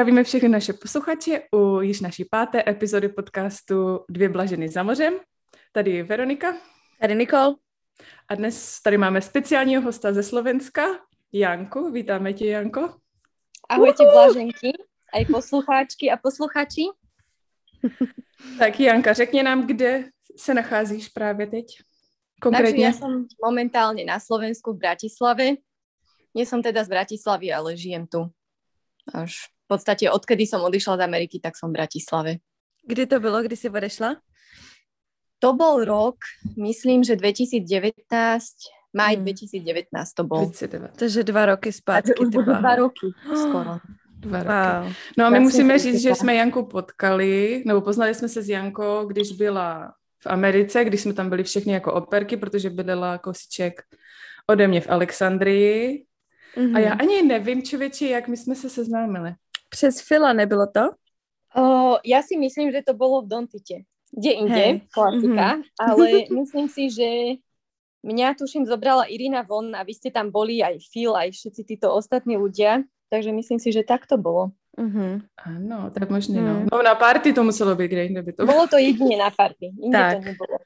Zdravíme všechny naše posluchače u již naší páté epizody podcastu Dvě blaženy za mořem. Tady je Veronika. Tady Nikol. A dnes tady máme speciálního hosta ze Slovenska, Janku. Vítáme tě, Janko. Ahojte, blaženky, aj poslucháčky a posluchači. tak Janka, řekni nám, kde se nacházíš právě teď? Konkrétne? Takže ja som momentálne na Slovensku v Bratislave. Nie som teda z Bratislavy, ale žijem tu. Až podstate odkedy som odišla z Ameriky, tak som v Bratislave. Kdy to bylo, kdy si odešla? To bol rok, myslím, že 2019, maj hmm. 2019 to bol. 2019. Takže dva roky zpátky. už budú dva roky skoro. Dva roky. Wow. No a my musíme říct, že jsme Janku potkali, nebo poznali jsme se s Jankou, když byla v Americe, když jsme tam byli všechny jako operky, protože bydlela kosiček ode mě v Alexandrii. Mm-hmm. A já mhm. ani nevím, člověči, jak my jsme se seznámili. Přes Fila nebylo to? O, ja si myslím, že to bolo v Dontite. Kde inde, hey. klasika, mm-hmm. ale myslím si, že mňa tuším zobrala Irina von a vy ste tam boli aj Phil, aj všetci títo ostatní ľudia, takže myslím si, že tak to bolo. Uh-huh. Áno, tak možno no. Mm. No na party to muselo byť, kde inde by to Bolo to jedine na party, inde tak. to nebolo.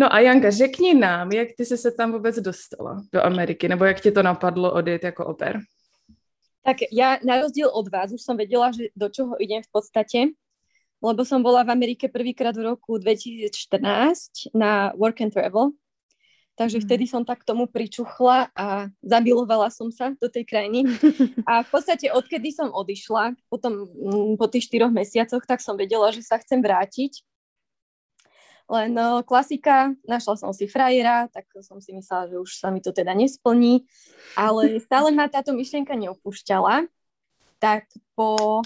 no a Janka, řekni nám, jak ty jsi se tam vůbec dostala do Ameriky, nebo jak ti to napadlo odjet jako oper? Tak ja na rozdiel od vás už som vedela, že do čoho idem v podstate, lebo som bola v Amerike prvýkrát v roku 2014 na Work and Travel Takže mhm. vtedy som tak tomu pričuchla a zamilovala som sa do tej krajiny. A v podstate odkedy som odišla, potom mm, po tých štyroch mesiacoch, tak som vedela, že sa chcem vrátiť. Len no, klasika, našla som si frajera, tak som si myslela, že už sa mi to teda nesplní, ale stále ma táto myšlienka neopúšťala. Tak po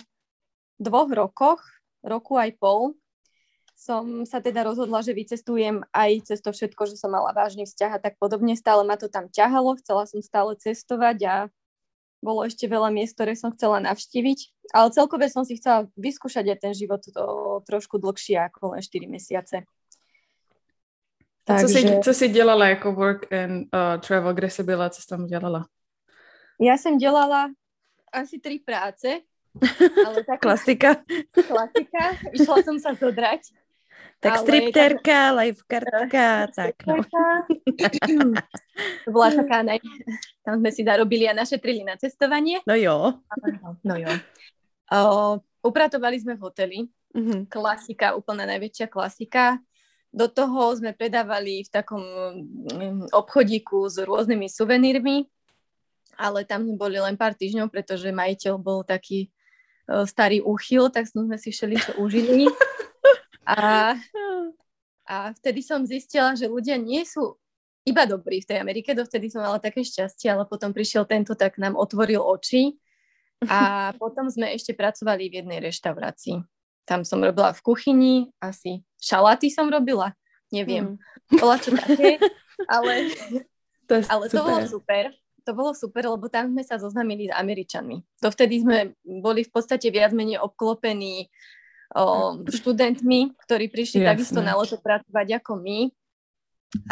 dvoch rokoch, roku aj pol, som sa teda rozhodla, že vycestujem aj cez to všetko, že som mala vážny vzťah a tak podobne. Stále ma to tam ťahalo, chcela som stále cestovať a bolo ešte veľa miest, ktoré som chcela navštíviť, ale celkové som si chcela vyskúšať aj ten život to trošku dlhšie ako len 4 mesiace. Takže... Co, si, co si dělala jako work and uh, travel, kde si byla, co jsi tam dělala? Ja som dělala asi tri práce. Ale tak... Klasika. Klasika. Išla som sa zodrať tak ale stripterka, lifekartka, tak no. to bola taká, ne... tam sme si zarobili a našetrili na cestovanie. No jo. No jo. O, upratovali sme v hoteli, mm-hmm. klasika, úplne najväčšia klasika. Do toho sme predávali v takom mm, obchodíku s rôznymi suvenírmi, ale tam sme boli len pár týždňov, pretože majiteľ bol taký starý úchyl, tak sme si všeličo užili. A, a vtedy som zistila, že ľudia nie sú iba dobrí v tej Amerike, dovtedy som mala také šťastie, ale potom prišiel tento, tak nám otvoril oči a potom sme ešte pracovali v jednej reštaurácii. Tam som robila v kuchyni, asi šalaty som robila, neviem, mm. bola čo také, ale, to, ale to bolo super. To bolo super, lebo tam sme sa zoznamili s Američanmi. Dovtedy sme boli v podstate viac menej obklopení o, študentmi, ktorí prišli Jasne. takisto na loto pracovať ako my.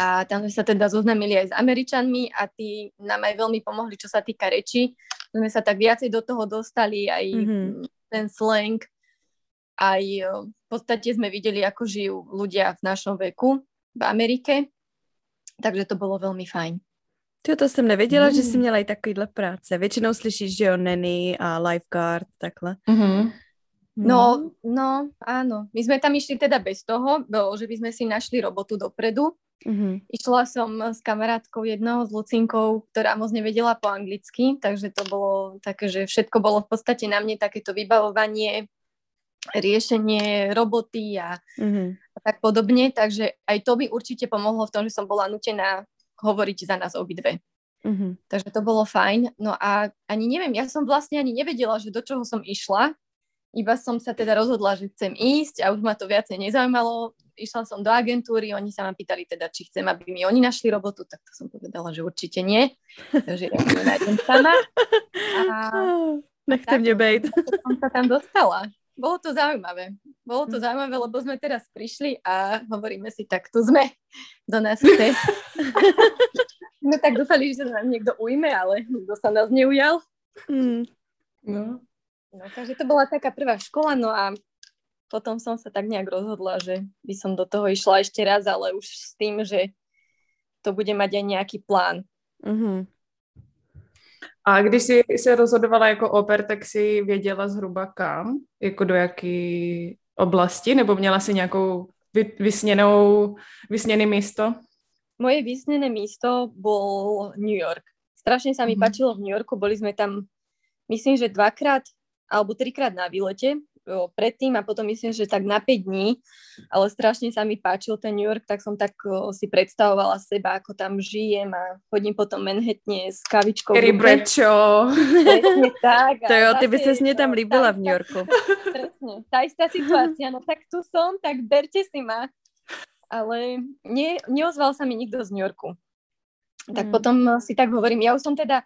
A tam sme sa teda zoznamili aj s Američanmi a tí nám aj veľmi pomohli, čo sa týka reči. Sme sa tak viacej do toho dostali, aj mm-hmm. ten slang. Aj v podstate sme videli, ako žijú ľudia v našom veku v Amerike. Takže to bolo veľmi fajn. Ty to jsem nevěděla, mm. že jsi měla i takovýhle práce. Většinou slyšíš, že jo, nanny a lifeguard, takhle. Mm-hmm. No, no, áno. My sme tam išli teda bez toho, že by sme si našli robotu dopredu. Mm-hmm. Išla som s kamarátkou jednou, s Lucinkou, ktorá moc nevedela po anglicky, takže to bolo také, že všetko bolo v podstate na mne takéto vybavovanie, riešenie roboty a, mm-hmm. a tak podobne, takže aj to by určite pomohlo v tom, že som bola nutená hovoriť za nás obidve. Mm-hmm. Takže to bolo fajn. No a ani neviem, ja som vlastne ani nevedela, že do čoho som išla, iba som sa teda rozhodla, že chcem ísť a už ma to viacej nezaujímalo. Išla som do agentúry, oni sa ma pýtali teda, či chcem, aby mi oni našli robotu, tak to som povedala, že určite nie. Takže ja to nájdem sama. A, Nechte mne bejt. Som sa tam dostala. Bolo to zaujímavé. Bolo to hm. zaujímavé, lebo sme teraz prišli a hovoríme si, tak tu sme, do nás chce. no tak dúfali, že sa nám niekto ujme, ale nikto sa nás neujal. Mm. No. No, takže to bola taká prvá škola, no a potom som sa tak nejak rozhodla, že by som do toho išla ešte raz, ale už s tým, že to bude mať aj nejaký plán. Mm-hmm. A když jsi se rozhodovala jako oper, tak si věděla zhruba kam? Jako do jaký oblasti? Nebo měla si nějakou vysněnou, vysněné místo? Moje vysnené místo bol New York. Strašne sa mi mm-hmm. páčilo v New Yorku, boli sme tam, myslím, že dvakrát alebo trikrát na výlete predtým a potom myslím, že tak na 5 dní, ale strašne sa mi páčil ten New York, tak som tak si predstavovala seba, ako tam žijem a chodím potom Manhattane s kavičkou. Kedy brečo. tak. To jo, ty by sa mne tam líbila v New Yorku. Presne, tá istá situácia, no tak tu som, tak berte si ma. Ale nie, neozval sa mi nikto z New Yorku. Tak hmm. potom si tak hovorím, ja už som teda,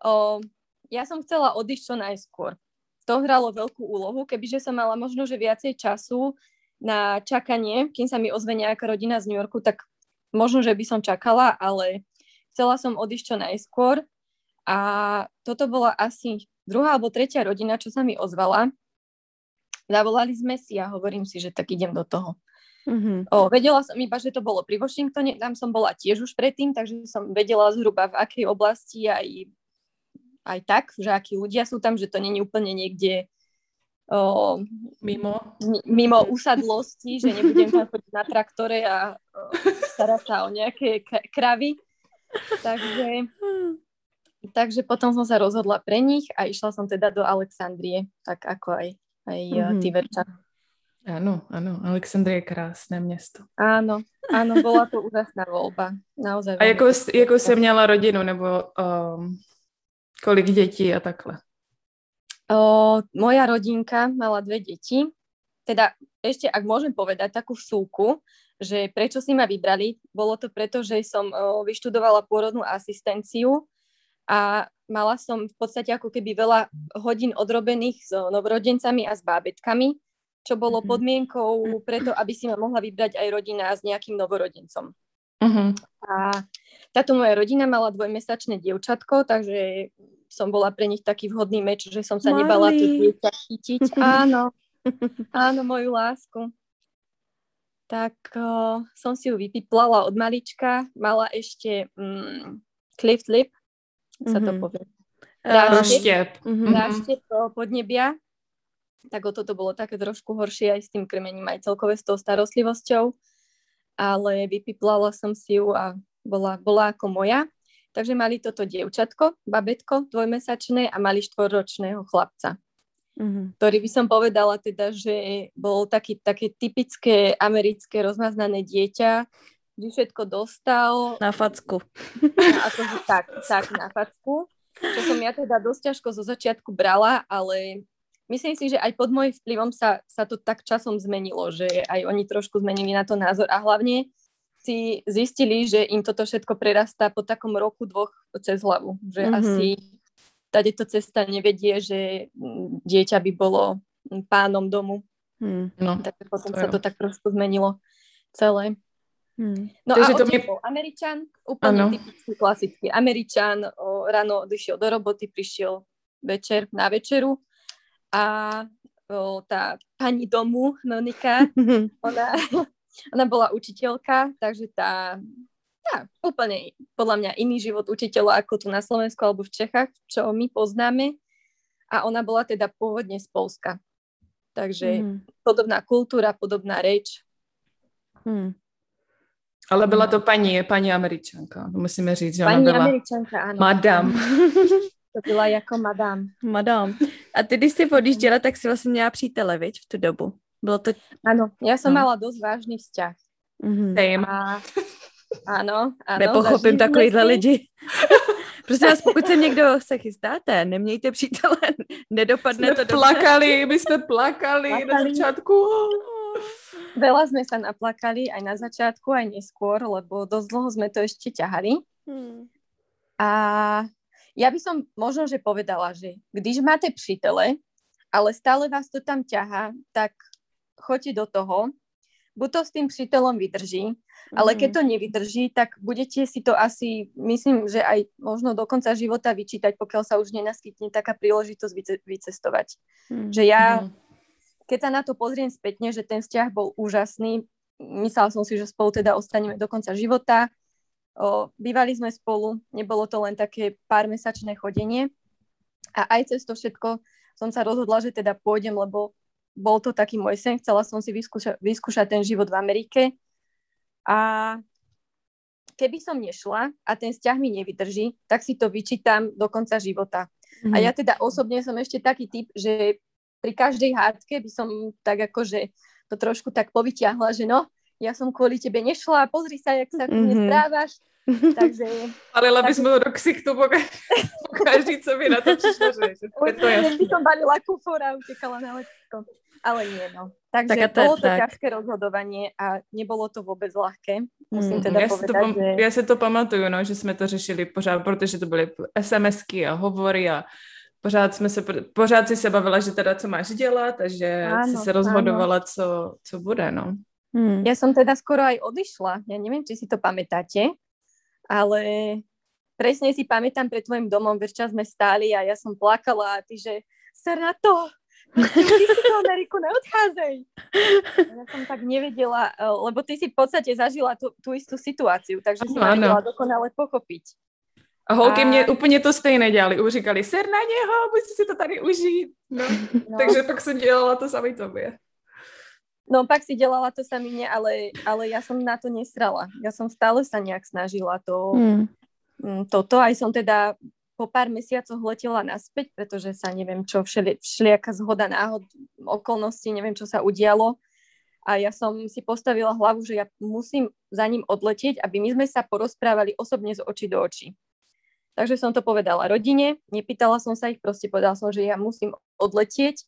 o, ja som chcela odísť čo najskôr to hralo veľkú úlohu, kebyže som mala možno, že viacej času na čakanie, kým sa mi ozve nejaká rodina z New Yorku, tak možno, že by som čakala, ale chcela som odísť čo najskôr a toto bola asi druhá alebo tretia rodina, čo sa mi ozvala. Zavolali sme si a hovorím si, že tak idem do toho. Mm-hmm. O, vedela som iba, že to bolo pri Washingtone, tam som bola tiež už predtým, takže som vedela zhruba v akej oblasti aj aj tak, že akí ľudia sú tam, že to není úplne niekde o, mimo. mimo usadlosti, že nebudem tam chodiť na traktore a o, starať sa o nejaké kravy. Takže, takže potom som sa rozhodla pre nich a išla som teda do Alexandrie, tak ako aj, aj mm-hmm. ty Verča. Áno, áno, Alexandrie je krásne mesto. Áno, áno, bola to úžasná voľba. Naozaj. A jakou, jakou jsi měla rodinu, nebo um, Kolik detí a takhle? O, moja rodinka mala dve deti. Teda ešte, ak môžem povedať takú vsúku, že prečo si ma vybrali, bolo to preto, že som o, vyštudovala pôrodnú asistenciu a mala som v podstate ako keby veľa hodín odrobených s novorodencami a s bábetkami, čo bolo mm-hmm. podmienkou preto, aby si ma mohla vybrať aj rodina s nejakým novorodencom. Mm-hmm. A táto moja rodina mala dvojmesačné dievčatko, takže som bola pre nich taký vhodný meč, že som sa Mali. nebala tu dieťa chytiť. Áno, áno, moju lásku. Tak o, som si ju vypiplala od malička. Mala ešte mm, cliff lip, sa mm-hmm. to mhm. povie. Ráštep. Mm-hmm. Ráštep podnebia. Tak o toto bolo také trošku horšie aj s tým krmením, aj celkové s tou starostlivosťou. Ale vypiplala som si ju a bola, bola ako moja. Takže mali toto dievčatko, babetko, dvojmesačné a mali štvorročného chlapca. Mm-hmm. ktorý by som povedala teda, že bol taký, také typické americké rozmaznané dieťa, kde všetko dostal. Na facku. Akože tak, tak, na facku. Čo som ja teda dosť ťažko zo začiatku brala, ale myslím si, že aj pod môjim vplyvom sa, sa to tak časom zmenilo, že aj oni trošku zmenili na to názor a hlavne si zistili, že im toto všetko prerastá po takom roku, dvoch cez hlavu. Že mm-hmm. asi tady to cesta nevedie, že dieťa by bolo pánom domu. Mm. No, tak potom to sa to tak trošku zmenilo celé. Hmm. No Takže a to mi... bol Američan, úplne ano. typický, klasický Američan, o, ráno odišiel do roboty, prišiel večer na večeru a o, tá pani domu, Monika, ona ona bola učiteľka, takže tá, tá úplne podľa mňa iný život učiteľa ako tu na Slovensku alebo v Čechách, čo my poznáme. A ona bola teda pôvodne z Polska. Takže mm. podobná kultúra, podobná reč. Mm. Ale byla to paní, paní Američanka, musíme říct, že paní ona byla Američanka, áno. Madam. To byla jako madam. Madam. A ty, když jsi odjížděla, tak si vlastně měla přítele, viď, v tu dobu. Bolo to... Áno, ja som no. mala dosť vážny vzťah. Mm-hmm. Áno, áno. Nepochopím takovýhle lidi. Prosím vás, pokud se někdo se chystáte, nemějte přítele, nedopadne jsme to dobře. plakali, my jsme plakali, plakali na začátku. Veľa sme sa naplakali aj na začiatku, aj neskôr, lebo dosť dlho sme to ešte ťahali. Hmm. A ja by som možno, že povedala, že když máte přítele, ale stále vás to tam ťahá, tak choďte do toho, buď to s tým přítelom vydrží, ale keď mhm. to nevydrží, tak budete si to asi, myslím, že aj možno do konca života vyčítať, pokiaľ sa už nenaskytne taká príležitosť vycestovať. Mm. Že ja, mhm. keď sa na to pozriem spätne, že ten vzťah bol úžasný, myslela som si, že spolu teda ostaneme do konca života, o, bývali sme spolu, nebolo to len také pár mesačné chodenie a aj cez to všetko som sa rozhodla, že teda pôjdem, lebo bol to taký môj sen, chcela som si vyskúša, vyskúšať ten život v Amerike a keby som nešla a ten vzťah mi nevydrží, tak si to vyčítam do konca života. Mm-hmm. A ja teda osobne som ešte taký typ, že pri každej hádke by som tak akože to trošku tak povyťahla, že no, ja som kvôli tebe nešla, pozri sa, jak sa mm-hmm. správaš. Takže... Ale by sme do ksichtu pokaždý, co by na to přišlo, že, že to jasné. by som balila kufor a utekala na letisko ale nie, no. Takže tak, bolo to tak. ťažké rozhodovanie a nebolo to vůbec ľahké, musím mm, teda já povedať, si to, že... Já si to pamatuju, no, že jsme to řešili pořád, protože to byly SMSky a hovory a pořád jsme se, pořád si se bavila, že teda co máš dělat a že áno, si se rozhodovala, co, co bude, no. Hmm. Ja som teda skoro aj odišla. Ja neviem, či si to pamätáte, ale presne si pamätám pred tvojim domom, večer sme stáli a ja som plakala a ty, že ser na to, ty si Ameriku neodchádzaj. Ja som tak nevedela, eh, lebo ty si v podstate zažila tú, tú istú situáciu, takže si ma vedela dokonale pochopiť. A holky a... mě úplně to stejné dělali. Už říkali, ser na něho, musíš si to tady užít. No. no. Takže pak jsem dělala to samý tobě. No pak si dělala to sami mne, ale, ale ja som na to nesrala. Ja som stále sa nejak snažila to, hmm. toto. Aj som teda po pár mesiacoch letela naspäť, pretože sa neviem čo, všeli, všelijaká zhoda náhod, okolností, neviem čo sa udialo. A ja som si postavila hlavu, že ja musím za ním odletieť, aby my sme sa porozprávali osobne z očí do očí. Takže som to povedala rodine, nepýtala som sa ich, proste povedala som, že ja musím odletieť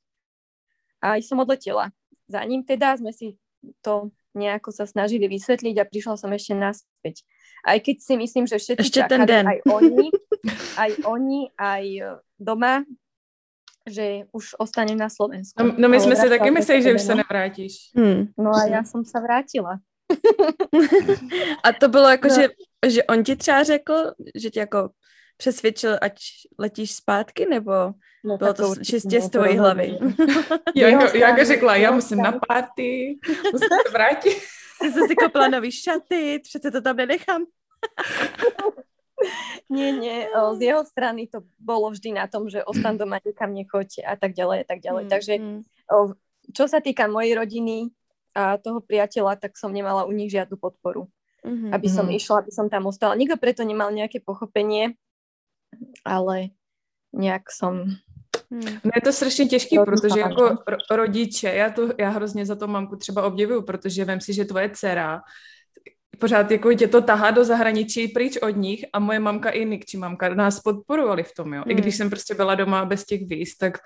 a som odletela. Za ním teda sme si to nejako sa snažili vysvetliť a prišla som ešte naspäť. Aj keď si myslím, že všetci ešte čakali, ten den. aj oni, aj oni, aj e, doma, že už ostane na Slovensku. No, no my sme si taky mysleli, že už sa nevrátíš. Hmm. No a já jsem se vrátila. a to bylo jako, no. že, že on ti třeba řekl, že ti jako přesvědčil, ať letíš zpátky, nebo no, bylo to čistě z tvojí hlavy? Janka, Janka řekla, já musím na party, musím se vrátit. Ty jsi si kopla nový šaty, přece to tam nenechám. nie, nie, z jeho strany to bolo vždy na tom, že ostan doma, nikam nechoď a tak ďalej a tak ďalej. Mm, Takže mm. čo sa týka mojej rodiny a toho priateľa, tak som nemala u nich žiadnu podporu. Mm-hmm, aby som mm-hmm. išla, aby som tam ostala. Nikto preto nemal nejaké pochopenie, ale nejak som Hmm. No je to strašně těžký, protože jako rodiče, já, to, já hrozně za to mamku třeba obdivuju, protože vem si, že tvoje dcera pořád jako tě to tahá do zahraničí pryč od nich a moje mamka i Nikči mamka nás podporovali v tom, jo. Hmm. I když jsem prostě byla doma bez těch víz, tak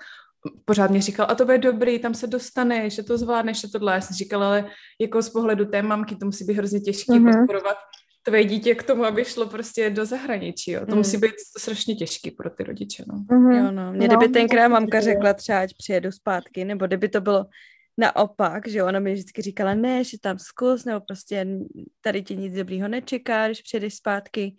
pořád mě říkal, a to bude dobrý, tam se dostaneš, že to zvládneš, že tohle. Já jsem říkala, ale jako z pohledu té mamky to musí být hrozně těžké mm-hmm. podporovat tvoje dítě k tomu, aby šlo prostě do zahraničí. Jo. To mm. musí být strašně těžký pro ty rodiče. No. Mm-hmm. Jo, no. Mě no, kdyby tenkrát mamka řekla třeba, ať přijedu zpátky, nebo kdyby to bylo naopak, že ona mi vždycky říkala, ne, že tam zkus, nebo prostě tady ti nic dobrýho nečeká, když přijedeš zpátky.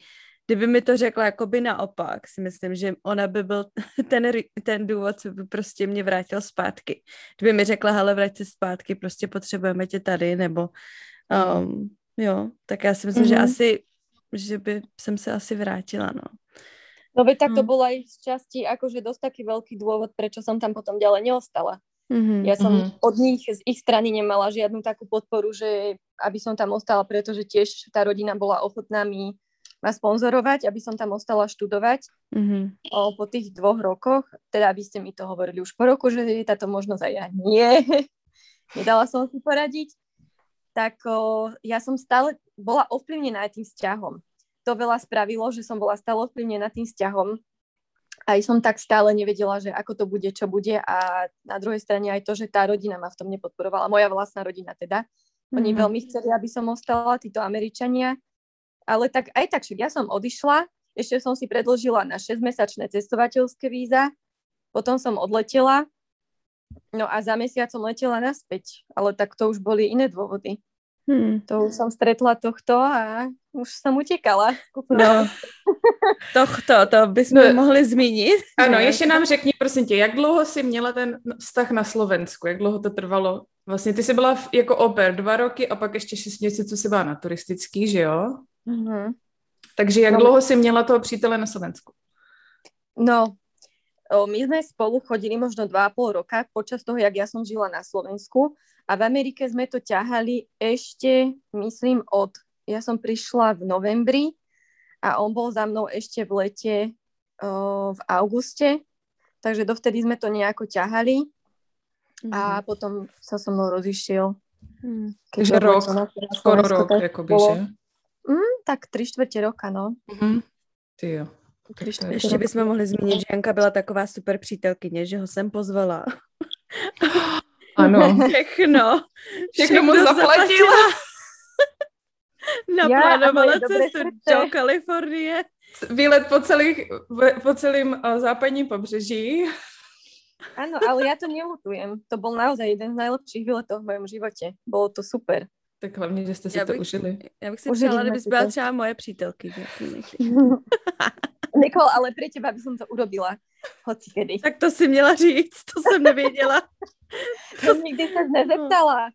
Kdyby mi to řekla jakoby naopak, si myslím, že ona by byl ten, ten důvod, co by prostě mě vrátil zpátky. Kdyby mi řekla, hele, vrať se zpátky, prostě potřebujeme tě tady, nebo um, Jo, tak já si myslím, mm-hmm. že mhm. asi, že by jsem se asi vrátila, no. No veď tak to mm. bol aj z časti akože dosť taký veľký dôvod, prečo som tam potom ďalej neostala. Mm-hmm. Ja som mm-hmm. od nich, z ich strany nemala žiadnu takú podporu, že aby som tam ostala, pretože tiež tá rodina bola ochotná mi ma sponzorovať, aby som tam ostala študovať mm-hmm. o, po tých dvoch rokoch. Teda aby ste mi to hovorili už po roku, že je táto možnosť aj ja nie. Nedala som si poradiť tak o, ja som stále bola ovplyvnená tým vzťahom. To veľa spravilo, že som bola stále ovplyvnená tým vzťahom. Aj som tak stále nevedela, že ako to bude, čo bude a na druhej strane aj to, že tá rodina ma v tom nepodporovala, moja vlastná rodina teda. Oni mm-hmm. veľmi chceli, aby som ostala, títo Američania, ale tak aj tak, však ja som odišla, ešte som si predložila na 6-mesačné cestovateľské víza, potom som odletela No a za mesiac som letela naspäť, ale tak to už boli iné dôvody. Hmm. To už som stretla tohto a už som utekala. No, tohto, to bychom no, mohli zmínit. Ano, ještě nám řekni, prosím tě, jak dlouho jsi měla ten vztah na Slovensku? Jak dlouho to trvalo? Vlastně ty jsi byla jako oper dva roky a pak ještě šest měsíců jsi byla na turistický, že jo? Mm-hmm. Takže jak no, dlouho jsi měla toho přítele na Slovensku? No, my sme spolu chodili možno 2,5 roka počas toho, jak ja som žila na Slovensku a v Amerike sme to ťahali ešte, myslím, od... Ja som prišla v novembri a on bol za mnou ešte v lete uh, v auguste, takže dovtedy sme to nejako ťahali mm. a mhm. potom sa so mnou rozišiel. Mm. Takže rok, skoro rok, akoby, že? Mm, tak tri štvrte roka, no. Mm-hmm. Ty jo. Ještě bychom mohli zmínit, že Janka byla taková super přítelkyně, že ho jsem pozvala. Ano. Všechno. Všechno mu zaplatila. Naplánovala cestu do Kalifornie. Výlet po, celých, po celým uh, západním pobřeží. Áno, ale ja to nelutujem. To bol naozaj jeden z najlepších výletov v mojom živote. Bolo to super. Tak hlavně, že jste si já to užili. Já bych si přála, kdyby byla třeba moje přítelky. Nikol, ale pre teba by som to urobila. Hoci kedy. Tak to si měla říct, to jsem nevěděla. to nikdy se nezeptala.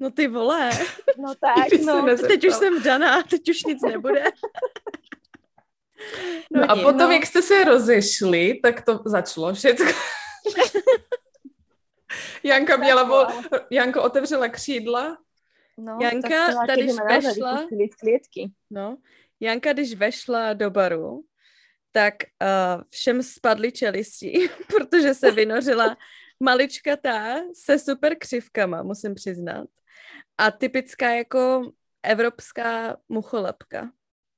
No ty vole. No tak, no. Teď už jsem daná, teď už nic nebude. No, no a potom, no. jak jste se rozešli, tak to začalo všechno. Janka měla, vo... Janko otevřela křídla. No, Janka, tady když vešla, no, Janka, když vešla do baru, tak uh, všem spadly čelistí, protože se vynořila maličkatá se super křivkama, musím přiznat. A typická jako evropská mucholepka.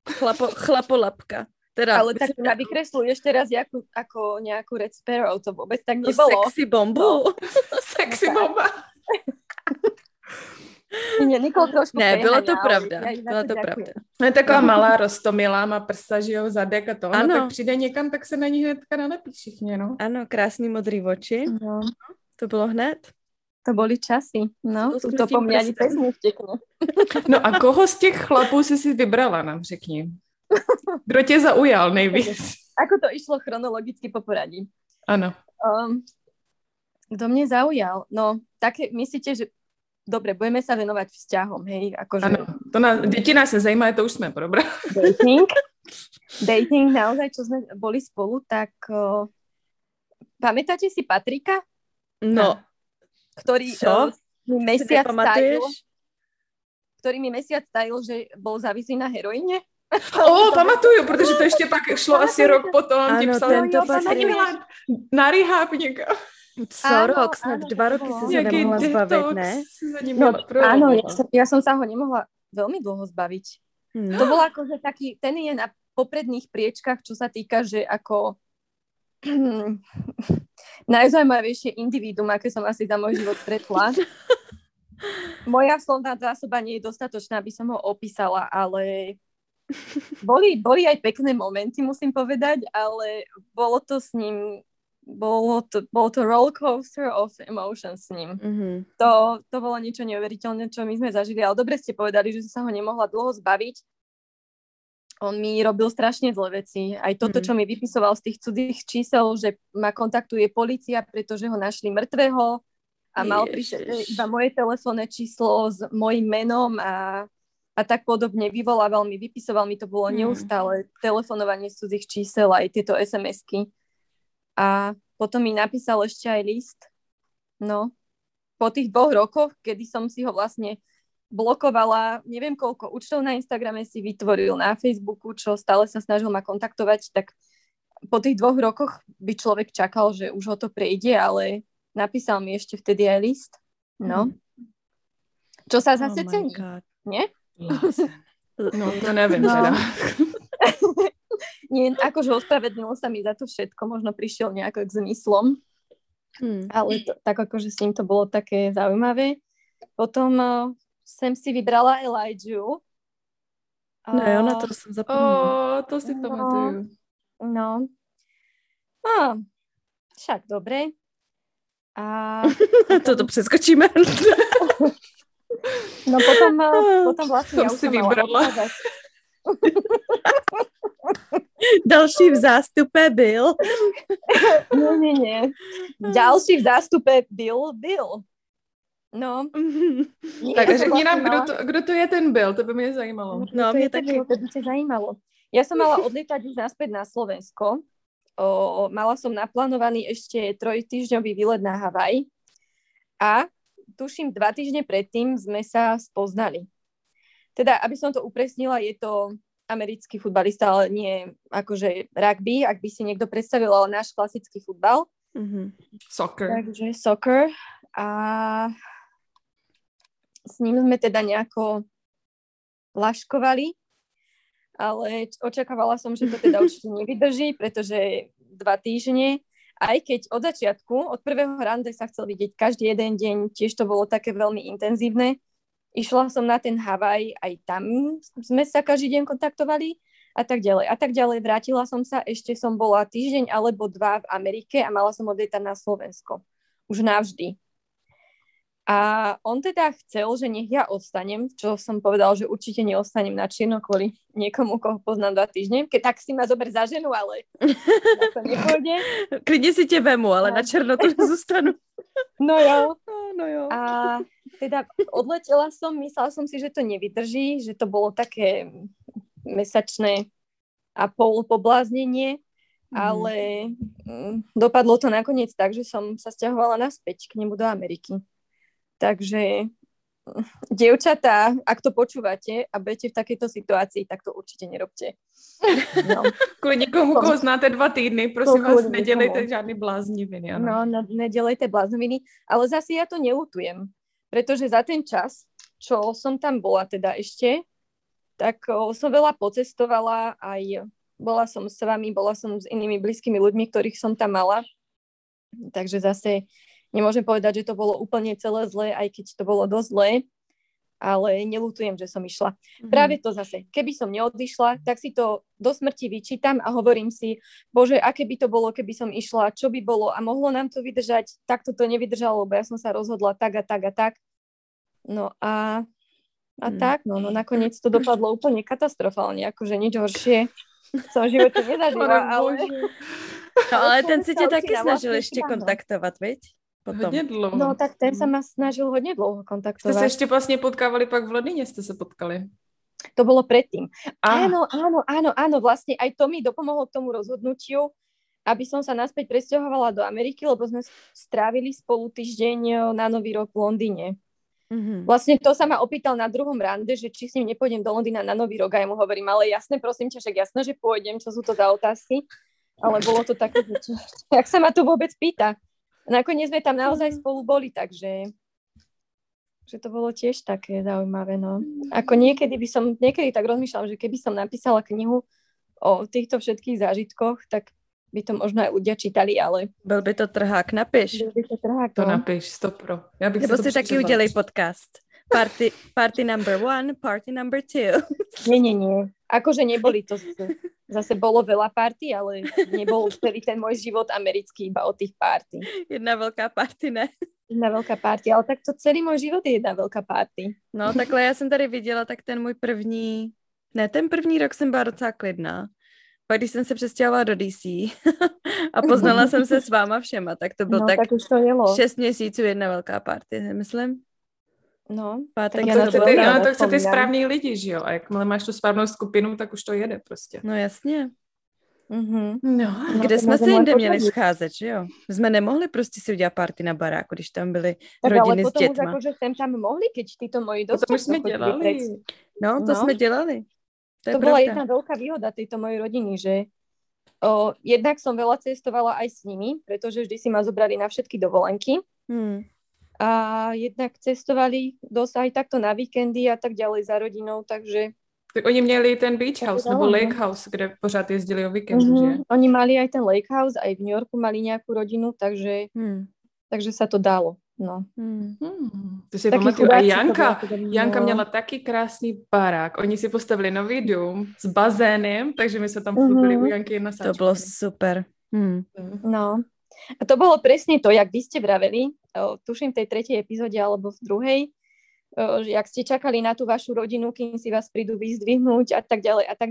Chlapo, chlapolapka. Teda, Ale tak na vykreslu ešte raz ako, ako nejakú Red Sparrow, to vôbec tak no, nebolo. Sexy bombu. No. sexy bomba. Ne, Nikol trošku Ne, bylo to pravda. Byla to pravda. No je taková malá rostomilá, má prsa, že jo, zadek a to. Ano. No, tak přijde někam, tak se na ní hnedka nalepí všichni, no. Ano, krásný modrý oči. No. To bylo hned. To boli časy, no, to, to po mně ani pes No a koho z těch chlapů jsi si vybrala, nám řekni. Kdo tě zaujal nejvíc? Ako to išlo chronologicky po poradí? Ano. Um, kto mne zaujal? No, také, myslíte, že dobre, budeme sa venovať vzťahom, hej? Akože... Ano, to nás, deti nás zajímajú, to už sme probrali. Dating. Dating, naozaj, čo sme boli spolu, tak uh, pamätáte si Patrika? No. Ktorý čo? Uh, mi mesiac tajil, ktorý mi mesiac tajil, že bol závislý na heroíne. O, pamatuju, protože to ještě pak šlo asi rok potom. Ano, tento na rehab Co áno, rok, snad áno, dva roky si sa nemohla zbaviť, ne? No, áno, ja som, ja som sa ho nemohla veľmi dlho zbaviť. Hmm. To bolo akože taký, ten je na popredných priečkách, čo sa týka, že ako najzaujímavejšie individuum, aké som asi za môj život stretla. Moja slovná zásoba nie je dostatočná, aby som ho opísala, ale boli, boli aj pekné momenty, musím povedať, ale bolo to s ním bolo to, bolo to roller coaster of emotions s ním. Mm-hmm. To, to bolo niečo neuveriteľné, čo my sme zažili, ale dobre ste povedali, že sa ho nemohla dlho zbaviť. On mi robil strašne zlé veci. Aj toto, mm-hmm. čo mi vypisoval z tých cudzích čísel, že ma kontaktuje policia, pretože ho našli mŕtvého a mal prišť iba moje telefónne číslo s mojim menom a, a tak podobne. Vyvolával mi, vypisoval mi, to bolo mm. neustále telefonovanie z cudzích čísel, aj tieto SMS-ky. A potom mi napísal ešte aj list. No, po tých dvoch rokoch, kedy som si ho vlastne blokovala, neviem koľko účtov na Instagrame si vytvoril, na Facebooku, čo stále sa snažil ma kontaktovať, tak po tých dvoch rokoch by človek čakal, že už ho to prejde, ale napísal mi ešte vtedy aj list. No. Mm. Čo sa zase oh cení, nie? No, to neviem no. teda. nie, akože ospravedlnil sa mi za to všetko, možno prišiel nejako k zmyslom, hmm. ale to, tak akože s ním to bolo také zaujímavé. Potom uh, sem si vybrala Elijah. No jo, na to som zapomínala. Oh, to si no, pamatuju. No. No, však dobre. A... Toto přeskočíme. No potom, eh, potom vlastne ja už si vybrala. Další v zástupe byl. No, nie, nie. Ďalší v zástupe byl, byl. No. tak řekni nám, kdo to, kdo to je ten byl, to by mě zajímalo. No, mě taky. To by tě zajímalo. Ja som mala odlietať už naspäť na Slovensko. O, mala som naplánovaný ešte trojtýždňový výlet na Havaj. A tuším, dva týždne predtým sme sa spoznali. Teda, aby som to upresnila, je to americký futbalista, ale nie akože rugby, ak by si niekto predstavil, ale náš klasický futbal. Mm-hmm. Soccer. Takže soccer. A s ním sme teda nejako laškovali ale očakávala som, že to teda určite nevydrží, pretože dva týždne, aj keď od začiatku, od prvého rande sa chcel vidieť každý jeden deň, tiež to bolo také veľmi intenzívne. Išla som na ten Havaj, aj tam sme sa každý deň kontaktovali a tak ďalej. A tak ďalej. Vrátila som sa, ešte som bola týždeň alebo dva v Amerike a mala som odlietať na Slovensko. Už navždy. A on teda chcel, že nech ja ostanem, čo som povedal, že určite neostanem na čierno kvôli niekomu, koho poznám dva týždne. Keď tak si ma zober za ženu, ale to nepôjde. Klidne si te vemu, ale na černo to nezostanu. No jo. No jo. A teda odletela som, myslela som si, že to nevydrží, že to bolo také mesačné a pol pobláznenie, mm. ale dopadlo to nakoniec tak, že som sa stiahovala naspäť k nemu do Ameriky. Takže dievčatá, ak to počúvate a budete v takejto situácii, tak to určite nerobte. No. Kvôli nikomu, koho znáte dva týdny, prosím vás, nedelejte žiadny blázniviny. Ano. No, no, nedelejte blázniviny, ale zase ja to neutujem, pretože za ten čas, čo som tam bola teda ešte, tak som veľa pocestovala, aj bola som s vami, bola som s inými blízkymi ľuďmi, ktorých som tam mala. Takže zase Nemôžem povedať, že to bolo úplne celé zlé, aj keď to bolo dosť zlé, ale nelutujem, že som išla. Mm-hmm. Práve to zase, keby som neodišla, tak si to do smrti vyčítam a hovorím si, bože, aké by to bolo, keby som išla, čo by bolo a mohlo nám to vydržať, tak to nevydržalo, lebo ja som sa rozhodla tak a tak a tak. No a, a mm. tak, no, no nakoniec to dopadlo úplne katastrofálne, akože nič horšie som v živote nezažila, ale... No ale ten si ťa taky snažil ešte kontaktovať, veď? Potom. Hodně dlouho. No tak ten sa ma snažil hodně dlouho kontaktovať. Ste sa ešte vlastne potkávali pak v Londýne, ste sa potkali? To bolo predtým. Ah. Áno, áno, áno, áno, vlastne aj to mi dopomohlo k tomu rozhodnutiu, aby som sa naspäť presťahovala do Ameriky, lebo sme strávili spolu týždeň na Nový rok v Londýne. Mm-hmm. Vlastne to sa ma opýtal na druhom rande, že či s ním nepôjdem do Londýna na Nový rok a ja mu hovorím, ale jasne, prosím ťa, však jasné, že pôjdem, čo sú to za otázky. Ale bolo to také, že jak sa ma to vôbec pýta. Nakoniec sme tam naozaj mhm. spolu boli, takže že to bolo tiež také zaujímavé, no. Ako niekedy by som, niekedy tak rozmýšľam, že keby som napísala knihu o týchto všetkých zážitkoch, tak by to možno aj ľudia čítali, ale... Byl by to trhák, napiš. Byl by to trhák, To no. napiš, stopro. Ja bych Nebo si taky udělej podcast. Party, party number one, party number two. Nie, nie, nie. Akože neboli to zase, zase bolo veľa party, ale nebol celý ten môj život americký iba o tých party. Jedna veľká party, ne? Jedna veľká party, ale tak to celý môj život je jedna veľká party. No takhle já jsem tady viděla, tak ten můj první, ne, ten první rok jsem byla docela klidná. Pak když jsem se přestěhovala do DC a poznala jsem se s váma všema, tak to byl no, tak, tak už to jelo. šest měsíců jedna velká party, myslím. No, pátek no, to, to, ty, no, to chce ty správný lidi, že jo? A jakmile máš tu správnou skupinu, tak už to jede prostě. No jasně. Mm-hmm. No, kde jsme se jinde měli scházet, že jo? Jsme nemohli prostě si udělat party na baráku, když tam byly tak rodiny s dětma. Tak ale potom jsem tam mohli, keď ty to moji dost. To jsme dělali. No, to no. jsme dělali. To, to bola jedna veľká výhoda tejto mojej rodiny, že o, jednak som veľa cestovala aj s nimi, pretože vždy si ma zobrali na všetky dovolenky. Hmm a jednak cestovali dosť aj takto na víkendy a tak ďalej za rodinou, takže... Tak oni měli ten beach house nebo lake house, kde pořád jezdili o víkendu, mm-hmm. že? Oni mali aj ten lake house, aj v New Yorku mali nejakú rodinu, takže, hmm. takže sa to dalo. No. Hmm. Hmm. To si pamatuju. A Janka, Janka měla taky krásný barák. Oni si postavili nový dům s bazénem, takže my se tam chlubili mm-hmm. u Janky na sáčku. To bylo super. Hmm. No. A to bolo presne to, jak vy ste vraveli, tuším v tej tretej epizóde alebo v druhej, že jak ste čakali na tú vašu rodinu, kým si vás prídu vyzdvihnúť a tak ďalej a tak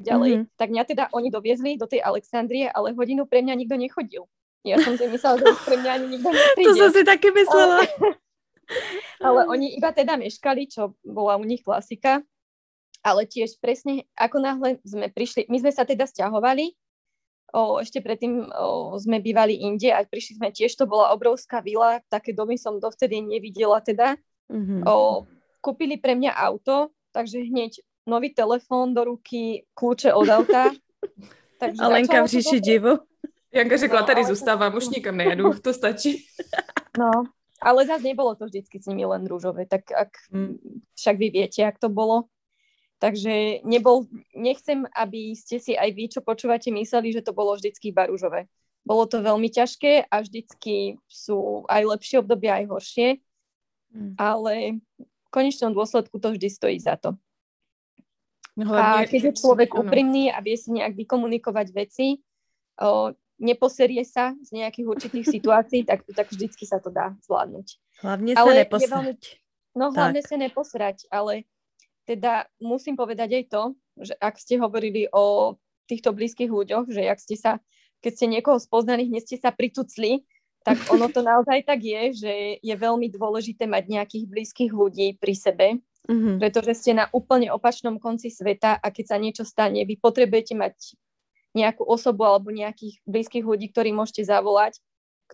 ďalej. Mm-hmm. Tak mňa teda oni doviezli do tej Alexandrie, ale hodinu pre mňa nikto nechodil. Ja som si myslela, že pre mňa ani nikto nepríde. To som si taky myslela. Ale, ale oni iba teda meškali, čo bola u nich klasika. Ale tiež presne, ako náhle sme prišli, my sme sa teda stiahovali, o, ešte predtým o, sme bývali inde a prišli sme tiež, to bola obrovská vila, také domy som dovtedy nevidela teda. Mm-hmm. O, kúpili pre mňa auto, takže hneď nový telefón do ruky, kľúče od auta. Takže Alenka v říši divu. Janka řekla, no, tady zůstávám, už nikam nejedu, to stačí. No, ale zase nebolo to vždycky s nimi len rúžové, tak ak, mm. však vy viete, ak to bolo. Takže nebol, nechcem, aby ste si aj vy, čo počúvate, mysleli, že to bolo vždycky iba rúžové. Bolo to veľmi ťažké a vždycky sú aj lepšie obdobia, aj horšie, mm. ale v konečnom dôsledku to vždy stojí za to. No, hlavne, a keď je človek úprimný a vie si nejak vykomunikovať veci, o, neposerie sa z nejakých určitých situácií, tak, tak vždycky sa to dá zvládnuť. Hlavne sa ale neposrať. Veľmi, no hlavne tak. sa neposrať, ale teda musím povedať aj to, že ak ste hovorili o týchto blízkych ľuďoch, že ak ste sa, keď ste niekoho spoznali, hneď ste sa pritucli, tak ono to naozaj tak je, že je veľmi dôležité mať nejakých blízkych ľudí pri sebe, mm-hmm. pretože ste na úplne opačnom konci sveta a keď sa niečo stane, vy potrebujete mať nejakú osobu alebo nejakých blízkych ľudí, ktorí môžete zavolať,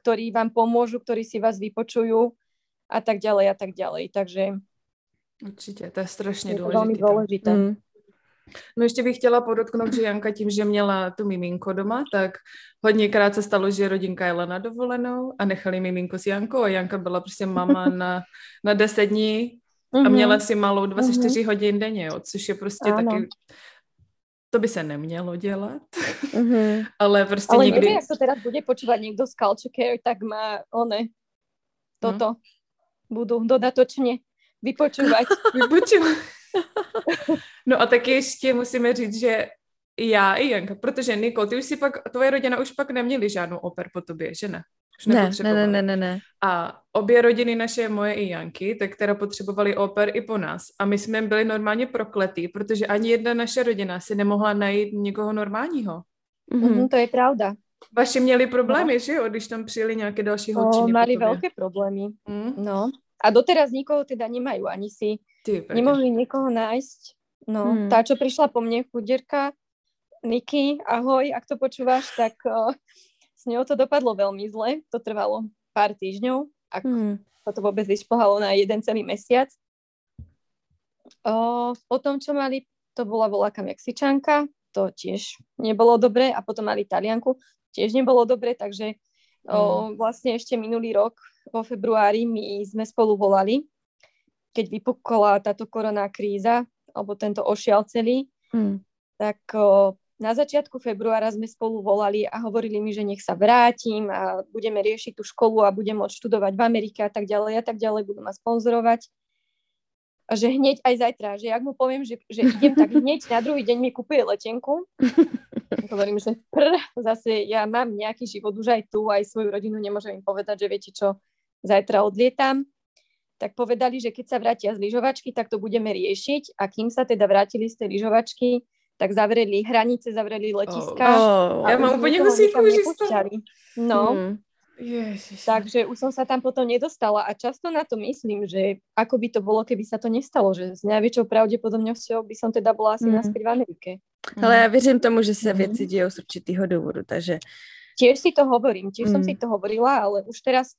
ktorí vám pomôžu, ktorí si vás vypočujú a tak ďalej a tak ďalej. Takže Určitě, to je strašně je důležité. velmi důležité. Mm. No ještě bych chtěla podotknout, že Janka tím, že měla tu miminko doma, tak hodněkrát se stalo, že rodinka jela na dovolenou a nechali miminko s Jankou a Janka byla prostě mama na, na 10 dní a mhm. měla si malou 24 mm-hmm. hodin denně, jo, což je prostě ano. taky to by se nemělo dělat, mm-hmm. ale prostě ale nikdy... Ale neviem, to teraz bude počúvať niekto z Culture Care, tak má one toto hmm. budú dodatočně vypočúvať. vypočúvať. no a taky ještě musíme říct, že já i Janka, protože Niko, ty už si pak, tvoje rodina už pak neměli žádnou oper po tobě, že ne? Už ne, ne, ne, ne, ne. A obě rodiny naše, moje i Janky, tak teda potřebovali oper i po nás. A my jsme byli normálně prokletí, protože ani jedna naše rodina si nemohla najít někoho normálního. Mm-hmm. to je pravda. Vaši měli problémy, no. že jo, když tam přijeli nějaké další holčiny? No, mali veľké problémy. Mm. No. A doteraz nikoho teda nemajú, ani si Ty, nemohli nikoho nájsť. No, mm. tá, čo prišla po mne, chudierka, Niky, ahoj, ak to počúvaš, tak uh, s ňou to dopadlo veľmi zle. To trvalo pár týždňov, ak mm. sa to vôbec vyšplhalo na jeden celý mesiac. O, po tom, čo mali, to bola voláka Mexičanka, to tiež nebolo dobre a potom mali Talianku, tiež nebolo dobre, takže o, mm. vlastne ešte minulý rok vo februári my sme spolu volali, keď vypukla táto koroná kríza, alebo tento ošial celý, mm. tak o, na začiatku februára sme spolu volali a hovorili mi, že nech sa vrátim a budeme riešiť tú školu a budem môcť študovať v Amerike a tak ďalej a tak ďalej, budú ma sponzorovať. A že hneď aj zajtra, že ak mu poviem, že, že idem, tak hneď na druhý deň mi kúpuje letenku. Hovorím, že prr, zase ja mám nejaký život už aj tu, aj svoju rodinu, nemôžem im povedať, že viete čo, zajtra odlietam. Tak povedali, že keď sa vrátia z lyžovačky, tak to budeme riešiť a kým sa teda vrátili z tej lyžovačky, tak zavreli hranice, zavreli letiska. Oh, oh. Ja mám úplne husíku, že No. Hmm. Ježiš. Takže už som sa tam potom nedostala a často na to myslím, že ako by to bolo, keby sa to nestalo, že s najväčšou pravdepodobnosťou by som teda bola asi mm. naspäť v Amerike. Ale ja věřím tomu, že sa mm. veci dejú z určitého dôvodu, takže... Tiež si to hovorím, tiež mm. som si to hovorila, ale už teraz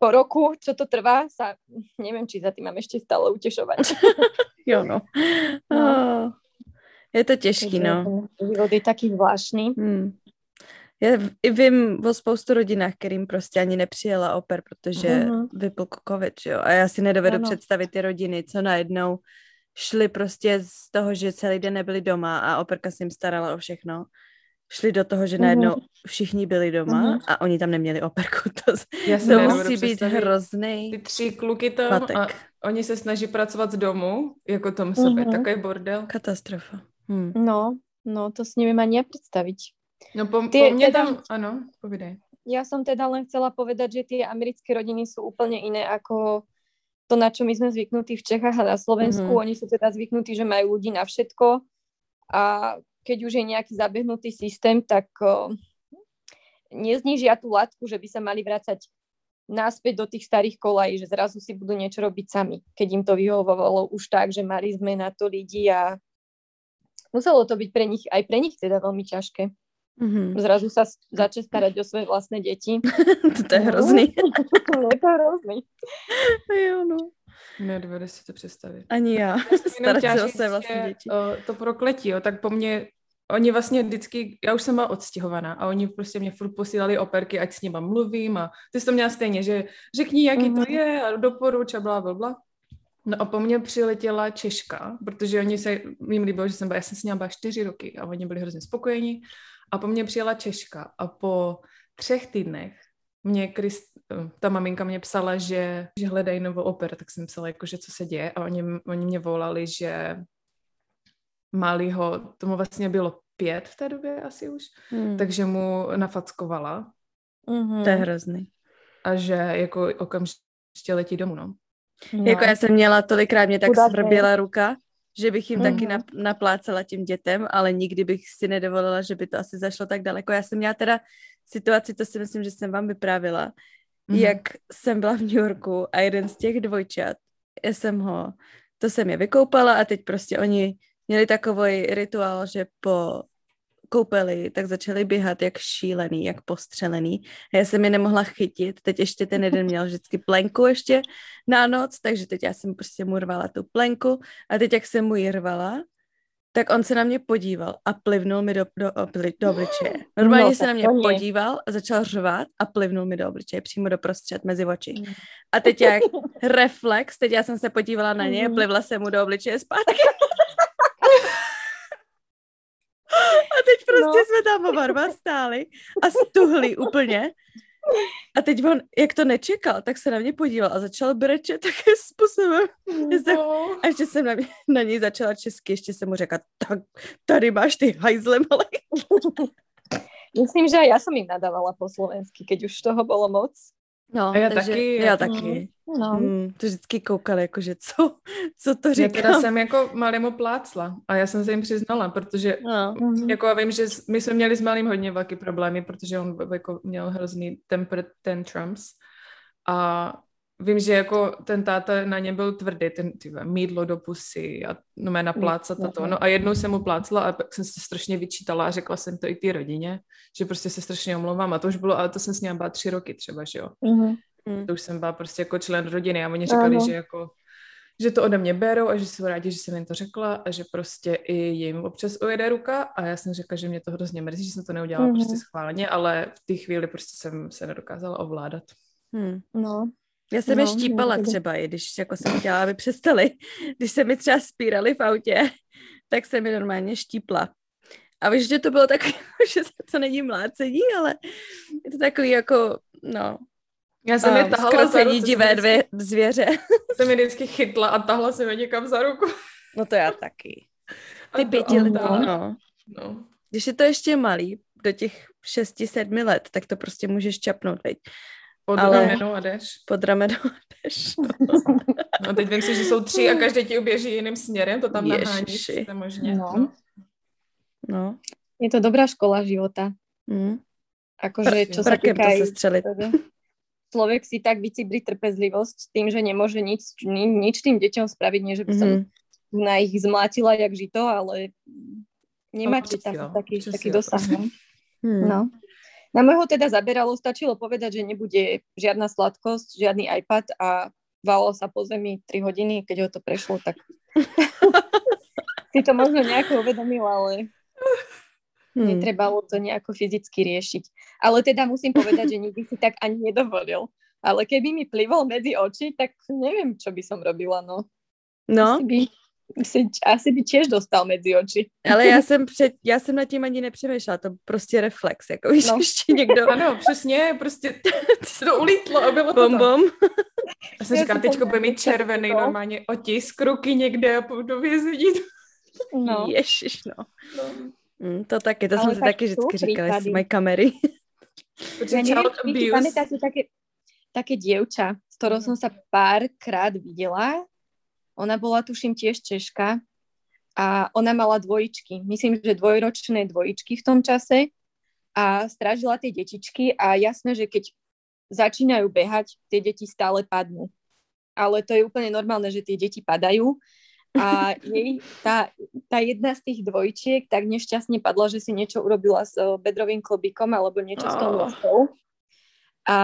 po roku, čo to trvá, sa neviem, či za tým mám ešte stále utešovať. jo, no. no. Oh. Je to těžký, no. Život je taký zvláštny. Hmm. Já vím o spoustu rodinách, kterým prostě ani nepřijela oper, protože uh-huh. vypukl covid, jo. A já si nedovedu ano. představit ty rodiny, co najednou šli prostě z toho, že celý den nebyli doma a operka se jim starala o všechno. Šli do toho, že najednou uh-huh. všichni byli doma uh-huh. a oni tam neměli operku. To, Já to musí být hrozný. Ty tři kluky tam patek. a oni se snaží pracovat z domu, jako musí uh-huh. být takový bordel. Katastrofa. Hmm. No, no to si neviem ani predstaviť. No po, tie, po mne teda, tam, áno, povedaj. Ja som teda len chcela povedať, že tie americké rodiny sú úplne iné ako to, na čo my sme zvyknutí v Čechách a na Slovensku. Mm-hmm. Oni sú teda zvyknutí, že majú ľudí na všetko a keď už je nejaký zabehnutý systém, tak uh, neznížia tú latku, že by sa mali vrácať naspäť do tých starých kolají, že zrazu si budú niečo robiť sami, keď im to vyhovovalo už tak, že mali sme na to lidi a muselo to byť pre nich, aj pre nich teda veľmi ťažké. Mm-hmm. Zrazu sa začne starať o svoje vlastné deti. to je hrozný. je to hrozný. jo, no. Nedovedu si to představit. Ani já. Starat se o své vlastní děti. To prokletí, jo, tak po mně oni vlastně vždycky, já už jsem byla odstěhovaná a oni prostě mě furt posílali operky, ať s nima mluvím a ty jsi to měla stejně, že řekni, jaký mm-hmm. to mhm. je a doporuč a bla, bla, bla. No a po mně přiletěla Češka, protože oni se, jim líbilo, že jsem byla, já jsem s ní byla čtyři roky a oni byli hrozně spokojení a po mně přijela Češka a po třech týdnech mě Krist, ta maminka mě psala, že, že hledají novou operu, tak jsem psala, jako, že co se děje a oni, oni mě volali, že malýho, tomu vlastně bylo pět v té době asi už, hmm. takže mu nafackovala. Mm-hmm. To je hrozný. A že jako okamžitě letí domů, no. no. Jako já jsem měla tolikrát, mě tak svrběla ruka, že bych jim mm-hmm. taky nap- naplácela tím dětem, ale nikdy bych si nedovolila, že by to asi zašlo tak daleko. Já jsem měla teda situaci, to si myslím, že jsem vám vyprávila, mm-hmm. jak jsem byla v New Yorku a jeden z těch dvojčat, já jsem ho, to jsem je vykoupala a teď prostě oni měli takový rituál, že po koupeli, tak začali běhat jak šílený, jak postřelený. A já jsem je nemohla chytit. Teď ještě ten jeden měl vždycky plenku ještě na noc, takže teď já jsem prostě mu rvala tu plenku a teď jak jsem mu ji rvala, tak on se na mě podíval a plivnul mi do, do, do obličeje. Normálně no, se na mě podíval a začal řvát a plivnul mi do obličeje, přímo do prostřed, mezi oči. Mm. A teď jak reflex, teď já jsem se podívala na ně, mm. plivla jsem mu do obličeje zpátky. A teď prostě no. jsme tam oba dva stáli a stuhli úplně. A teď on, jak to nečekal, tak se na mě podíval a začal brečet takým způsobem. No. A ještě jsem na, mě, na něj začala česky, ještě jsem mu řekla, tak tady máš ty hajzle malé. Myslím, že aj ja som im nadávala po slovensky, keď už toho bolo moc. No, a já takže, taky. Já taky. No. Hmm, to vždycky koukali, jakože co, co to říkám. Já teda jsem jako malému plácla a já jsem se jim přiznala, protože no. jako já vím, že my jsme měli s malým hodně velký problémy, protože on jako měl hrozný temper tantrums a vím, že jako ten táta na ně byl tvrdý, ten tyve, mídlo do pusy a no mé naplácat a to. No a jednou jsem mu plácla a pak jsem se strašně vyčítala a řekla jsem to i té rodině, že prostě se strašně omlouvám a to už bylo, ale to jsem s ním byla tři roky třeba, že jo. Mm-hmm. To už jsem byla prostě jako člen rodiny a oni říkali, uh-huh. že jako že to ode mě berou a že jsou rádi, že jsem jim to řekla a že prostě i jim občas ujede ruka a já jsem řekla, že mě to hrozně mrzí, že jsem to neudělala mm-hmm. prostě schválně, ale v té chvíli prostě jsem se nedokázala ovládat. Hmm. No, já jsem no, je štípala no, třeba, i když jako jsem chtěla, aby přestali. Když se mi třeba spírali v autě, tak jsem je normálně štípla. A víš, že to bylo takový, že to není mlácení, ale je to takový jako, no, já jsem um, je tahala za ruku. divé dvě zvěře. Jsem je vždycky chytla a tahla jsem je někam za ruku. No to já taky. Ty pěti no. no. Když je to ještě malý, do těch šesti, sedmi let, tak to prostě můžeš čapnout, veď. Pod ale... ramenou a jdeš. Pod ramenou a jdeš. No. teď vím si, že jsou tři a každý ti uběží jiným směrem, to tam naháníš. To možně. No. no. no. Je to dobrá škola života. Mm. Akože, čo sa týka to střelit. človek si tak vycibri trpezlivosť tým, že nemôže nič, ni, nič tým deťom spraviť, nie že by som mm-hmm. na ich zmlátila jak žito, ale nemáte tam taký, taký dosah. No. Hmm. no. Na môjho teda zaberalo, stačilo povedať, že nebude žiadna sladkosť, žiadny iPad a valo sa po zemi 3 hodiny, keď ho to prešlo, tak si to možno nejako uvedomil, ale hmm. netrebalo to nejako fyzicky riešiť. Ale teda musím povedať, že nikdy si tak ani nedovolil. Ale keby mi plivol medzi oči, tak neviem, čo by som robila, no. No. Asi by, asi by tiež dostal medzi oči. Ale já jsem, před, já jsem nad tím ani nepřemýšlela, to prostě reflex, jako víš, no. ještě někdo. Ano, přesně, prostě to ulítlo a bylo bom, to bom. Já jsem říkala, teďko bude mít červený no. normálně otisk ruky někde a půjdu vězení. No. Ježiš, no. no. Mm, to taky, to Ale jsem si taky vždycky říkala, jestli mají kamery. Ja neviem, pamätáte také, také dievča, s ktorou som sa párkrát videla. Ona bola, tuším, tiež Češka a ona mala dvojičky. Myslím, že dvojročné dvojičky v tom čase a strážila tie detičky a jasné, že keď začínajú behať, tie deti stále padnú. Ale to je úplne normálne, že tie deti padajú a jej, tá, tá jedna z tých dvojčiek tak nešťastne padla, že si niečo urobila s bedrovým klobikom alebo niečo oh. s tou nosou. A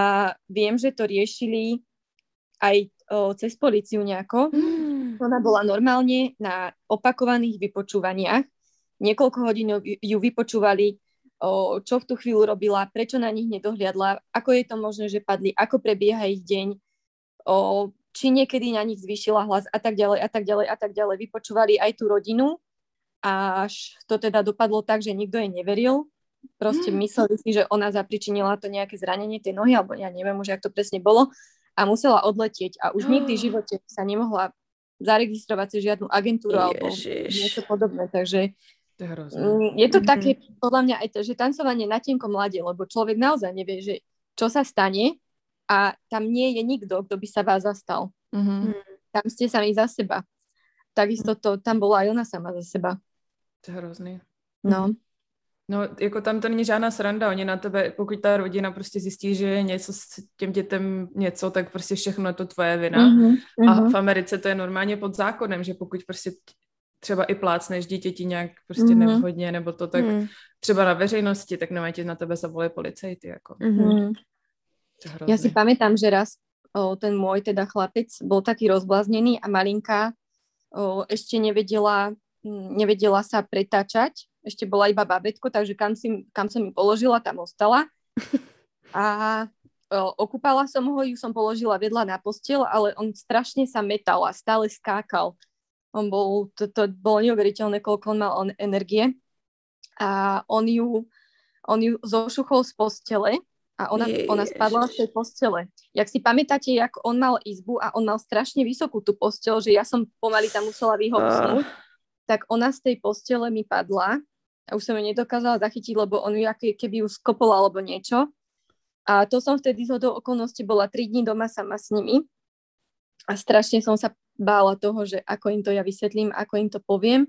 viem, že to riešili aj o, cez policiu nejako. Mm. Ona bola normálne na opakovaných vypočúvaniach. Niekoľko hodín ju vypočúvali, čo v tú chvíľu robila, prečo na nich nedohliadla, ako je to možné, že padli, ako prebieha ich deň, či niekedy na nich zvýšila hlas a tak ďalej a tak ďalej a tak ďalej. Vypočúvali aj tú rodinu, až to teda dopadlo tak, že nikto jej neveril proste mm. mysleli si, že ona zapričinila to nejaké zranenie tej nohy, alebo ja neviem už, jak to presne bolo, a musela odletieť a už nikdy v živote sa nemohla zaregistrovať si žiadnu agentúru Ježiš. alebo niečo podobné, takže to je, mm, je to mm-hmm. také, podľa mňa aj to, že tancovanie na tenkom mlade, lebo človek naozaj nevie, že čo sa stane a tam nie je nikto, kto by sa vás zastal. Mm-hmm. Tam ste sami za seba. Takisto to, tam bola aj ona sama za seba. To je hrozný. No. No, jako tam to není žádná sranda, oni na tebe, pokud ta rodina prostě zjistí, že je něco s těm dětem něco, tak prostě všechno je to tvoje vina. Mm-hmm. A mhm. v Americe to je normálně pod zákonem, že pokud prostě třeba i plácneš dítěti nějak prostě mm-hmm. nevhodně, nebo to tak mm. třeba na veřejnosti, tak nemá ti na tebe zavolají policajty. Jako. Mm-hmm. Ja si pamätám, že raz o, ten môj teda chlapec bol taký rozbláznený a malinka o, ešte nevedela, nevedela sa pretáčať ešte bola iba babetko, takže kam, si, kam som ju položila, tam ostala. A o, okúpala som ho, ju som položila vedľa na postel, ale on strašne sa metal a stále skákal. On bol, to, to bolo neuveriteľné, koľko on mal on energie. A on ju, on ju zošuchol z postele a ona, ona spadla z tej postele. Jak si pamätáte, jak on mal izbu a on mal strašne vysokú tú postel, že ja som pomaly tam musela vyhovsnúť, uh. tak ona z tej postele mi padla a už som ju nedokázala zachytiť, lebo on ju keby ju skopol alebo niečo. A to som vtedy z hodou okolností bola 3 dní doma sama s nimi a strašne som sa bála toho, že ako im to ja vysvetlím, ako im to poviem,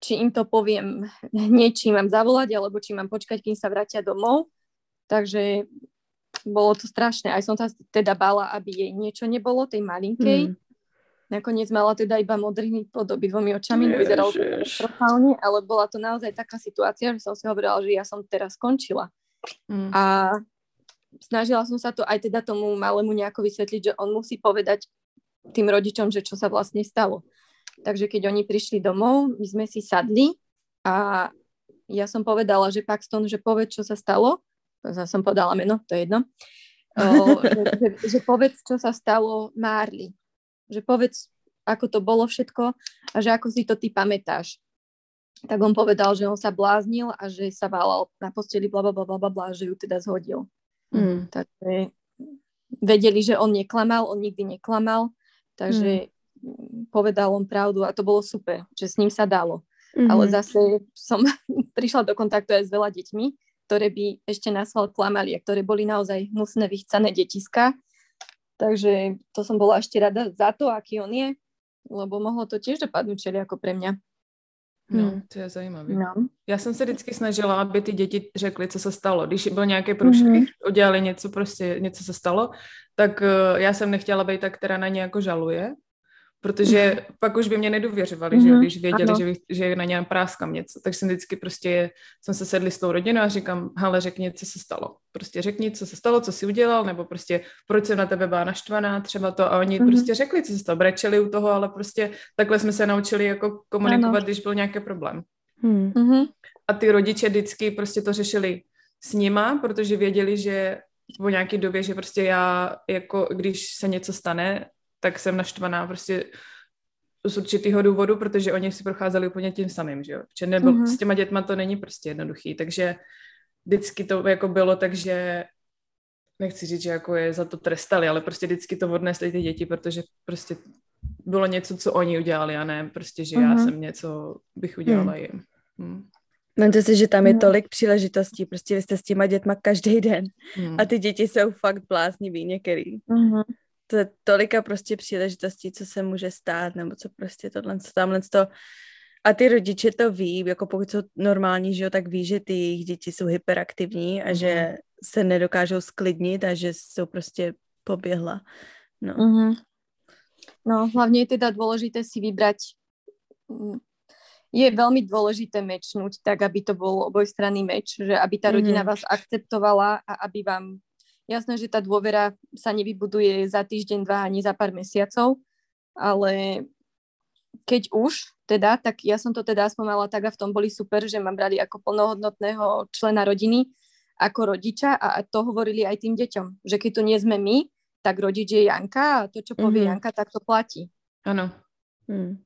či im to poviem hneď, či mám zavolať, alebo či mám počkať, kým sa vrátia domov. Takže bolo to strašné. Aj som sa teda bála, aby jej niečo nebolo, tej malinkej. Mm. Nakoniec mala teda iba modrý pod obidvomi očami, nevyzeralo to katastrofálne, ale bola to naozaj taká situácia, že som si hovorila, že ja som teraz skončila. Mm. A snažila som sa to aj teda tomu malému nejako vysvetliť, že on musí povedať tým rodičom, že čo sa vlastne stalo. Takže keď oni prišli domov, my sme si sadli a ja som povedala, že Paxton, že povedz, čo sa stalo. Ja som povedala meno, to je jedno. O, že, že, že povedz, čo sa stalo Marley že povedz, ako to bolo všetko a že ako si to ty pamätáš. Tak on povedal, že on sa bláznil a že sa válal na posteli bla bla bla bla bla, že ju teda zhodil. Mm. Takže vedeli, že on neklamal, on nikdy neklamal, takže mm. povedal on pravdu a to bolo super, že s ním sa dalo. Mm-hmm. Ale zase som prišla do kontaktu aj s veľa deťmi, ktoré by ešte nás klamali a ktoré boli naozaj hnusné, vychcané detiska Takže to som bola ešte rada za to, aký on je, lebo mohlo to tiež dopadnúť čeli ako pre mňa. No, hmm. to je zajímavé. No. Já jsem se vždycky snažila, aby ty děti řekly, co se stalo. Když byl nějaké průšvih, mm-hmm. udělali něco, prostě něco se stalo, tak uh, já jsem nechtěla být ta, která na ně jako žaluje, protože pak už by mě nedůvěřovali, mm-hmm. že mhm. když věděli, že, že na něm práskám něco. Tak jsem vždycky prostě, jsem se sedli s tou rodinou a říkám, hele, řekni, co se stalo. Prostě řekni, co se stalo, co jsi udělal, nebo prostě proč jsem na tebe byla naštvaná, třeba to. A oni mm-hmm. prostě řekli, co se stalo, brečeli u toho, ale prostě takhle jsme se naučili jako komunikovat, ano. když byl nějaký problém. Mm-hmm. A ty rodiče vždycky prostě to řešili s nima, protože věděli, že po nějaké době, že prostě já, jako když se něco stane, tak jsem naštvaná prostě z určitého důvodu, protože oni si procházeli úplně tím samým, že jo. Protože nebyl, mm-hmm. s těma dětma to není prostě jednoduchý, takže vždycky to jako bylo tak, že nechci říct, že jako je za to trestali, ale prostě vždycky to odnesli ty děti, protože prostě bylo něco, co oni udělali a ne prostě, že mm-hmm. já mhm. jsem něco bych udělala mm. jim. Hmm. Vemte si, že tam je no. tolik příležitostí, prostě vy jste s těma dětma každý den hmm. a ty děti jsou fakt bláznivý některý. Mm-hmm. To je tolika prostě příležitostí, co se může stát, nebo co prostě tohle, co tamhle to a ty rodiče to ví, jako pokud jsou normální, že jo, tak ví, že ty jejich děti jsou hyperaktivní a mm-hmm. že mhm. se nedokážou sklidnit a že jsou prostě poběhla. No. Mm-hmm. no, hlavně je teda dôležité si vybrať mm, je veľmi dôležité mečnúť tak, aby to bol obojstranný meč, že aby tá rodina mm-hmm. vás akceptovala a aby vám... Jasné, že tá dôvera sa nevybuduje za týždeň, dva ani za pár mesiacov, ale keď už, teda, tak ja som to teda aspoň mala tak a v tom boli super, že ma brali ako plnohodnotného člena rodiny, ako rodiča a to hovorili aj tým deťom, že keď tu nie sme my, tak rodič je Janka a to, čo povie mm-hmm. Janka, tak to platí. Áno. Mm.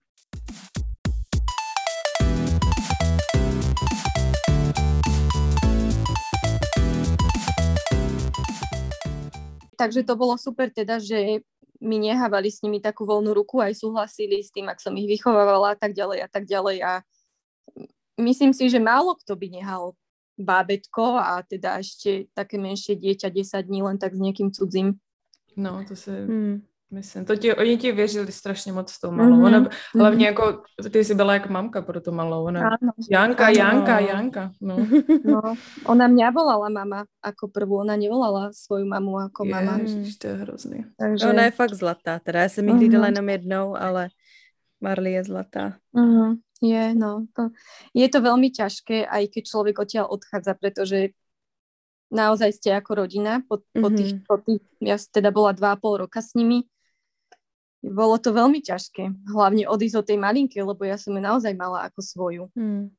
Takže to bolo super teda, že mi nehávali s nimi takú voľnú ruku, aj súhlasili s tým, ak som ich vychovávala a tak ďalej a tak ďalej. A myslím si, že málo kto by nehal bábetko a teda ešte také menšie dieťa 10 dní len tak s niekým cudzím. No, to se... Hmm. Myslím, to ti, oni ti věřili strašně moc s tou malou. Mm-hmm. Ona, mhm. hlavně jako, ty jsi byla jako mamka pro tu malou. Ona, Áno. Janka, Áno. Janka, Janka. No. no. Ona mňa volala mama ako prvú, ona nevolala svoju mamu ako mama. Ježiš, to je hrozný. Takže... Ona je fakt zlatá, teda já jsem ji mm-hmm. dala jenom jednou, ale Marley je zlatá. Mm-hmm. Je, no. To, je to veľmi ťažké, aj keď človek odtiaľ odchádza, pretože naozaj ste ako rodina po, po, mm-hmm. tých, po tých, ja teda bola dva a pol roka s nimi bolo to veľmi ťažké, hlavne odísť od tej malinky, lebo ja som ju naozaj mala ako svoju. Hmm.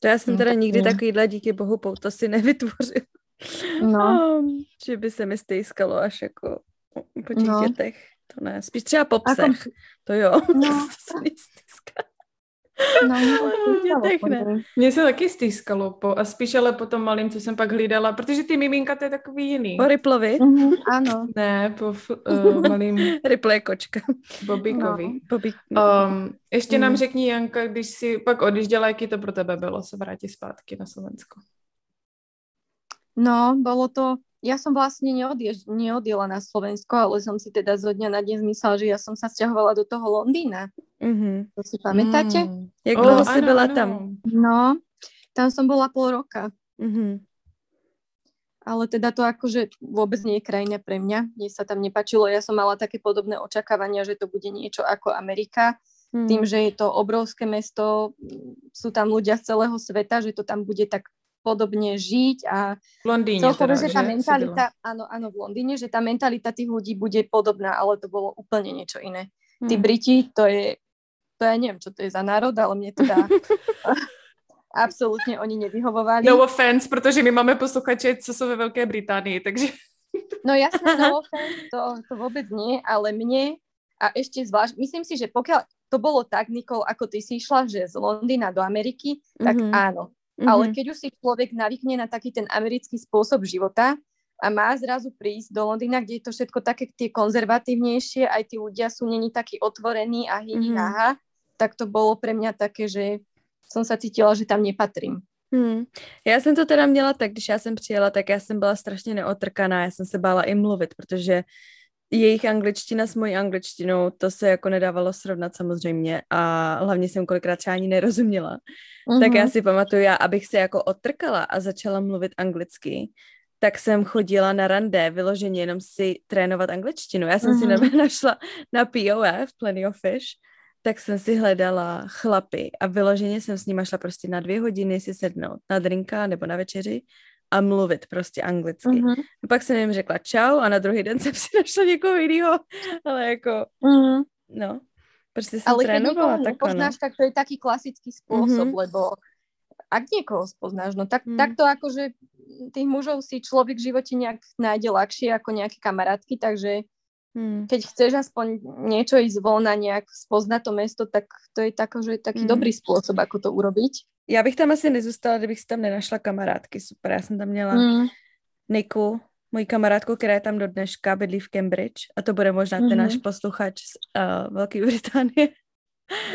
To já jsem teda nikdy takovýhle díky bohu to si nevytvořil. No. Um, že by se mi stejskalo až jako po těch no. dětech. To ne, spíš třeba po psech. Ako... To jo, no. No, dětech ne. Mně se taky stýskalo, po, a spíš ale po tom malým, co jsem pak hlídala, protože ty miminka to je takový jiný. Po Riplovi? Mm-hmm, ano. Ne, po uh, malým... Ripple je kočka. Bobíkovi. No. Bobík. Um, ještě mm. nám řekni, Janka, když si pak odjížděla, jaký to pro tebe bylo se vrátit zpátky na Slovensko? No, bolo to ja som vlastne neodjež, neodjela na Slovensko, ale som si teda zo dňa na deň zmyslela, že ja som sa sťahovala do toho Londýna. Mm-hmm. To si pamätáte? Mm. Jak dlho si bola tam? No, tam som bola pol roka. Mm-hmm. Ale teda to akože vôbec nie je krajina pre mňa. Mne sa tam nepačilo. Ja som mala také podobné očakávania, že to bude niečo ako Amerika. Mm. Tým, že je to obrovské mesto, sú tam ľudia z celého sveta, že to tam bude tak podobne žiť a v Londýne celkovo, teda, že tá že mentalita, áno, áno, v Londýne, že tá mentalita tých ľudí bude podobná, ale to bolo úplne niečo iné. Hmm. Tí Briti, to je, to ja neviem, čo to je za národ, ale mne teda absolútne oni nevyhovovali. No offense, protože my máme posluchače, co sú ve Veľkej Británii, takže... no jasné, no offense, to, to vôbec nie, ale mne a ešte zvlášť, myslím si, že pokiaľ to bolo tak, Nikol, ako ty si išla, že z Londýna do Ameriky, tak mm-hmm. áno, Mm-hmm. Ale keď už si človek navykne na taký ten americký spôsob života a má zrazu prísť do Londýna, kde je to všetko také tie konzervatívnejšie, aj tí ľudia sú není takí otvorení a hi, mm-hmm. aha, tak to bolo pre mňa také, že som sa cítila, že tam nepatrím. Hmm. Já jsem to teda měla tak, když já jsem přijela, tak já jsem byla strašně neotrkaná, já jsem se bála i mluvit, protože jejich angličtina s mojí angličtinou, to se jako nedávalo srovnat samozřejmě a hlavně jsem kolikrát třeba ani nerozuměla. Mm-hmm. Tak já mhm. si pamatuju, já abych se jako otrkala a začala mluvit anglicky, tak jsem chodila na rande vyloženě jenom si trénovat angličtinu. Já jsem mm-hmm. si mhm. našla na POF, Plenty of Fish, tak jsem si hledala chlapy a vyloženě jsem s nimi šla prostě na dvě hodiny si sednout na drinka nebo na večeři a mluvit prostě anglicky. Mm-hmm. A pak jsem jim řekla čau a na druhý den jsem si našla někoho jiného, ale jako, mm-hmm. no, prostě jsem ale trénovala tak nepoznáš, tak to je taký klasický spôsob, mm-hmm. lebo ak niekoho spoznáš, no tak, mm. tak to akože tých mužov si človek v živote nejak nájde ľahšie ako nejaké kamarátky, takže mm. keď chceš aspoň niečo ísť von a nejak spoznať to mesto, tak to je tak, že taký mm. dobrý spôsob, ako to urobiť. Já bych tam asi nezůstala, kdybych si tam nenašla kamarádky. Super, já jsem tam měla mm. Niku, moji kamarádku, která je tam do dneška, bydlí v Cambridge a to bude možná ten mm-hmm. náš posluchač z uh, Velké Británie.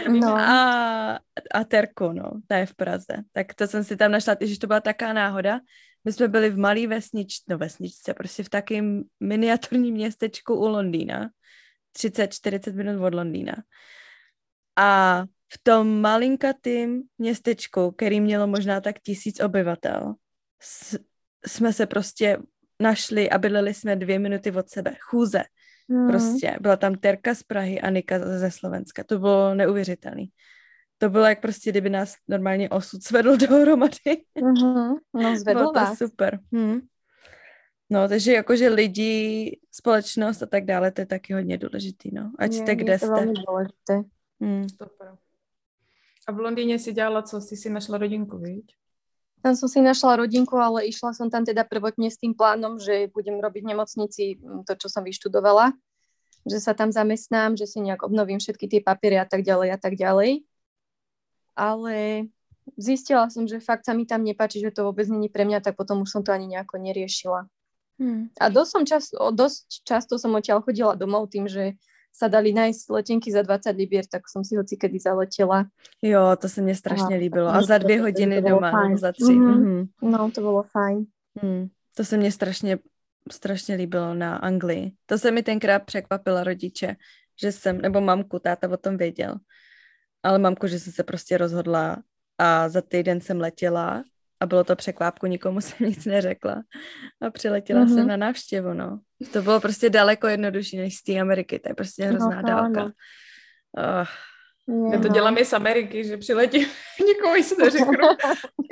No. A, a Terku, no, ta je v Praze. Tak to jsem si tam našla, že to byla taká náhoda. My jsme byli v malý vesničce, no vesničce, prostě v takém miniaturním městečku u Londýna. 30-40 minut od Londýna. A v tom malinkatým městečku, který mělo možná tak tisíc obyvatel, jsme se prostě našli a bydleli jsme dvě minuty od sebe. Chůze. Mm. Prostě. Byla tam Terka z Prahy a Nika ze Slovenska. To bylo neuvěřitelné. To bylo jak prostě, kdyby nás normálně osud svedl dohromady. Mm-hmm. No, zvedl bylo to super. Hmm. No, takže jakože lidi, společnost a tak dále, to je taky hodně důležitý, no. Ať je, jste, kde je to jste. důležité. Hmm. Super. A v Londýně si dělala co? Jsi si našla rodinku, viď? Tam som si našla rodinku, ale išla som tam teda prvotne s tým plánom, že budem robiť v nemocnici mm, to, čo som vyštudovala, že sa tam zamestnám, že si nejak obnovím všetky tie papiery a tak ďalej a tak ďalej. Ale zistila som, že fakt sa mi tam nepáči, že to vôbec není pre mňa, tak potom už som to ani nejako neriešila. Hmm. A dosť, som čas, dosť často som odtiaľ chodila domov tým, že sa dali nájsť letenky za 20 libier, tak som si hoci kedy zaletela. Jo, to se mně strašně líbilo. A za dvě hodiny doma, fajn. za tři. Mm-hmm. Mm-hmm. No, to bylo fajn. Mm. To se mně strašně, strašně líbilo na Anglii. To se mi tenkrát překvapila rodiče, že jsem, nebo mamku, táta o tom věděl. Ale mamku, že jsem se prostě rozhodla a za týden jsem letěla a bylo to překvápku, nikomu jsem nic neřekla. A přiletěla mm-hmm. jsem na návštěvu, no. To bylo prostě daleko jednodušší než z té Ameriky, to je prostě hrozná no, dálka. No. Oh. Já to dělám i z Ameriky, že přiletím, nikomu si neřeknu.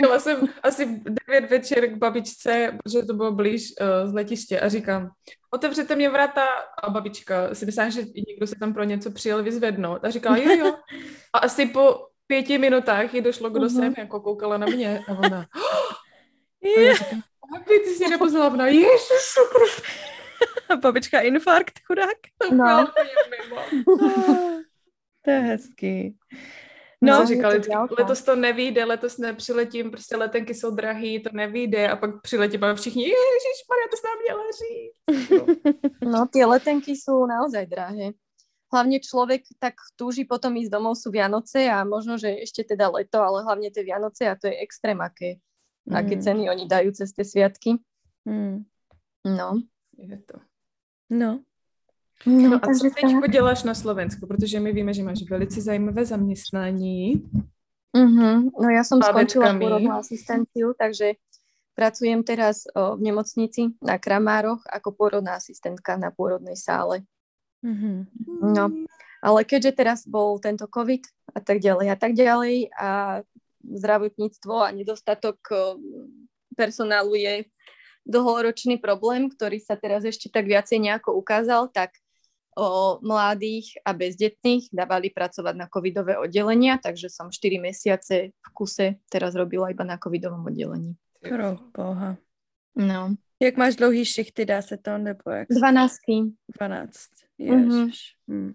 Jela jsem asi v 9 večer k babičce, protože to bylo blíž uh, z letiště a říkám, otevřete mě vrata a babička si myslela, že někdo se tam pro něco přijel vyzvednout a říkala, jo, jo. A asi po pěti minutách jí došlo, kdo uh-huh. jsem, jako koukala na mě a ona, oh! a ty jsi nepoznala, ona, ježišu, Babička infarkt, chudák. No. to je hezký. No, no říkali, letos to nevíde, letos nepřiletím, prostě letenky jsou drahý, to nevíde a pak přiletím a všichni, ježiš, Maria, to s nám měla říct. No. no, tie letenky sú naozaj drahé. Hlavne človek tak túži potom ísť domov, sú Vianoce a možno, že ešte teda leto, ale hlavne tie Vianoce a to je extrém, aké, mm. aké ceny oni dajú cez tie sviatky. Mm. No. Je to. No. No, no a co teď děláš na Slovensku? Protože my víme, že máš velice zajímavé zaměstnání. Uh-huh. No ja som skončila pôrodnú asistenciu, takže pracujem teraz o, v nemocnici na Kramároch ako pôrodná asistentka na pôrodnej sále. Uh-huh. No, ale keďže teraz bol tento COVID a tak ďalej a tak ďalej a zdravotníctvo a nedostatok personálu je dlhoročný problém, ktorý sa teraz ešte tak viacej nejako ukázal, tak o mladých a bezdetných dávali pracovať na covidové oddelenia, takže som 4 mesiace v kuse teraz robila iba na covidovom oddelení. Pro boha. No. Jak máš dlouhý šichty, dá se to, nebo jak? 12. 12, mm-hmm. Hmm.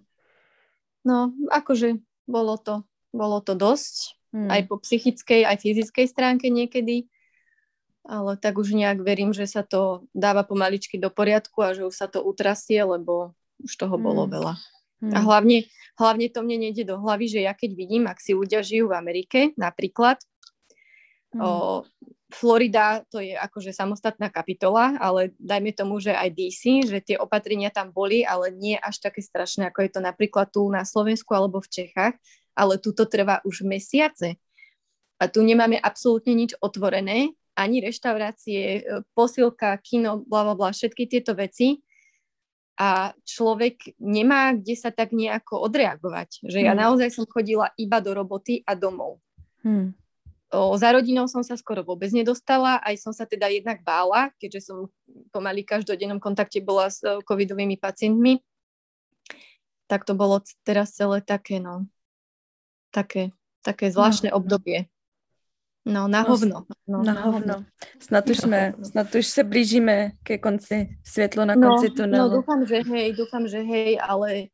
No, akože bolo to, bolo to dosť, hmm. aj po psychickej, aj fyzickej stránke niekedy ale tak už nejak verím, že sa to dáva pomaličky do poriadku a že už sa to utrasie, lebo už toho bolo mm. veľa. Mm. A hlavne, hlavne to mne nejde do hlavy, že ja keď vidím, ak si ľudia žijú v Amerike, napríklad, mm. o, Florida to je akože samostatná kapitola, ale dajme tomu, že aj DC, že tie opatrenia tam boli, ale nie až také strašné, ako je to napríklad tu na Slovensku alebo v Čechách, ale tu to trvá už mesiace. A tu nemáme absolútne nič otvorené ani reštaurácie, e, posilka, kino, bla, bla, bla, všetky tieto veci a človek nemá kde sa tak nejako odreagovať. Že ja hmm. naozaj som chodila iba do roboty a domov. Hmm. O, za rodinou som sa skoro vôbec nedostala, aj som sa teda jednak bála, keďže som pomaly každodennom kontakte bola s e, covidovými pacientmi. Tak to bolo teraz celé také, no, také, také zvláštne no. obdobie. No, na hovno. No, na, hovno. Snad už, jsme, snad už se blížíme ke konci, světlo na no, konci tunelu. No, dúfam, že hej, dúfam, že hej, ale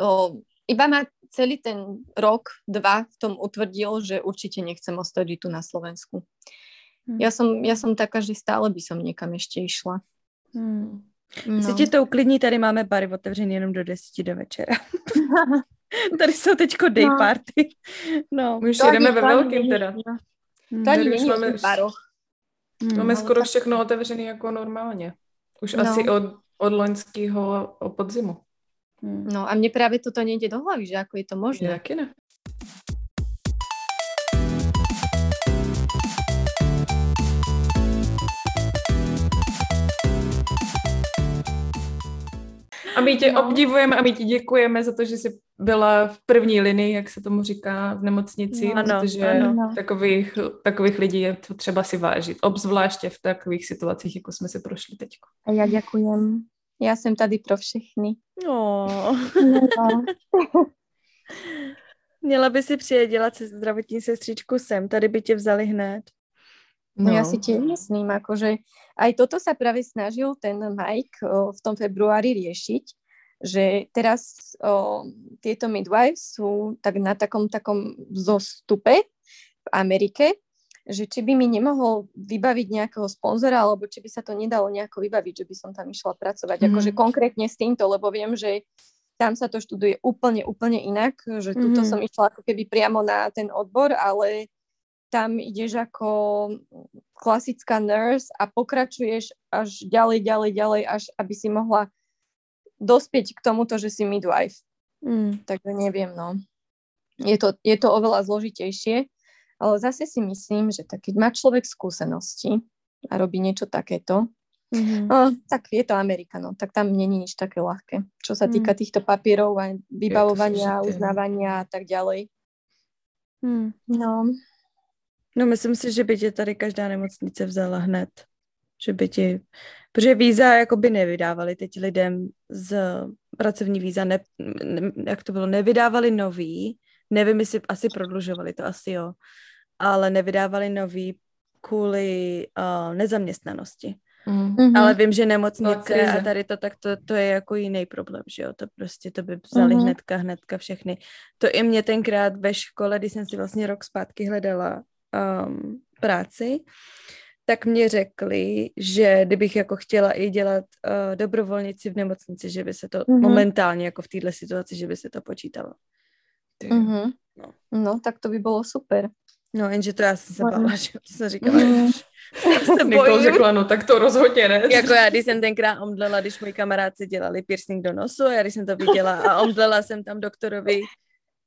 o, iba ma celý ten rok, dva v tom utvrdil, že určite nechcem ostať tu na Slovensku. Hmm. Ja, som, ja som taká, že stále by som niekam ešte išla. Hmm. No. Ti to uklidní, tady máme bary otevřený jenom do 10 do večera. Tady jsou teďko day no. party. No. My už jedeme ve velkým teda. To ani není máme, baroch. Hmm. Máme skoro všechno otevřené jako normálně. Už no. asi od, od loňského podzimu. Hmm. No a mne práve toto nejde do hlavy, že ako je to možné. Jaký ne? A my tě no. obdivujeme a my ti děkujeme za to, že jsi byla v první linii, jak se tomu říká, v nemocnici, no, protože ano. Takových, takových lidí je to třeba si vážit, obzvláště v takových situacích, jako jsme si prošli teď. A já děkujem. Já jsem tady pro všechny. No. Měla by si přijet dělat se zdravotní sestřičku sem, tady by tě vzali hned. No. Ja si tiež myslím, akože aj toto sa práve snažil ten Mike o, v tom februári riešiť, že teraz o, tieto midwives sú tak na takom takom zostupe v Amerike, že či by mi nemohol vybaviť nejakého sponzora, alebo či by sa to nedalo nejako vybaviť, že by som tam išla pracovať. Mm. Akože konkrétne s týmto, lebo viem, že tam sa to študuje úplne, úplne inak, že tuto mm. som išla ako keby priamo na ten odbor, ale tam ideš ako klasická nurse a pokračuješ až ďalej, ďalej, ďalej, až aby si mohla dospieť k tomuto, že si midwife. Mm. Takže neviem, no. Je to, je to oveľa zložitejšie, ale zase si myslím, že tak keď má človek skúsenosti a robí niečo takéto, mm-hmm. no, tak je to Amerika, no, tak tam není nič také ľahké. Čo sa týka mm. týchto papierov a vybavovania, uznávania a tak ďalej. Mm. No, No myslím si, že by tě tady každá nemocnice vzala hned. Že by ti, protože víza jakoby nevydávali teď lidem z pracovní víza, ne, ne, jak to bylo, nevydávali nový, nevím, jestli asi prodlužovali, to asi jo, ale nevydávali nový kvůli uh, nezaměstnanosti. Mm-hmm. Ale vím, že nemocnice a tady to, tak to, to je jako jiný problém, že jo, to prostě to by vzali mm-hmm. hnedka, hnedka všechny. To i mě tenkrát ve škole, když jsem si vlastně rok zpátky hledala um, práci, tak mě řekli, že kdybych jako chtěla i dělat uh, dobrovolnici v nemocnici, že by se to mm-hmm. momentálně jako v této situaci, že by se to počítalo. Mm-hmm. No. no, tak to by bylo super. No, jenže to já jsem se bála, že jsem říkala, mm. se bojím. řekla, no tak to rozhodně ne. Jako já, když jsem tenkrát omdlela, když moji kamaráci dělali piercing do nosu, a já když jsem to viděla a omdlela jsem tam doktorovi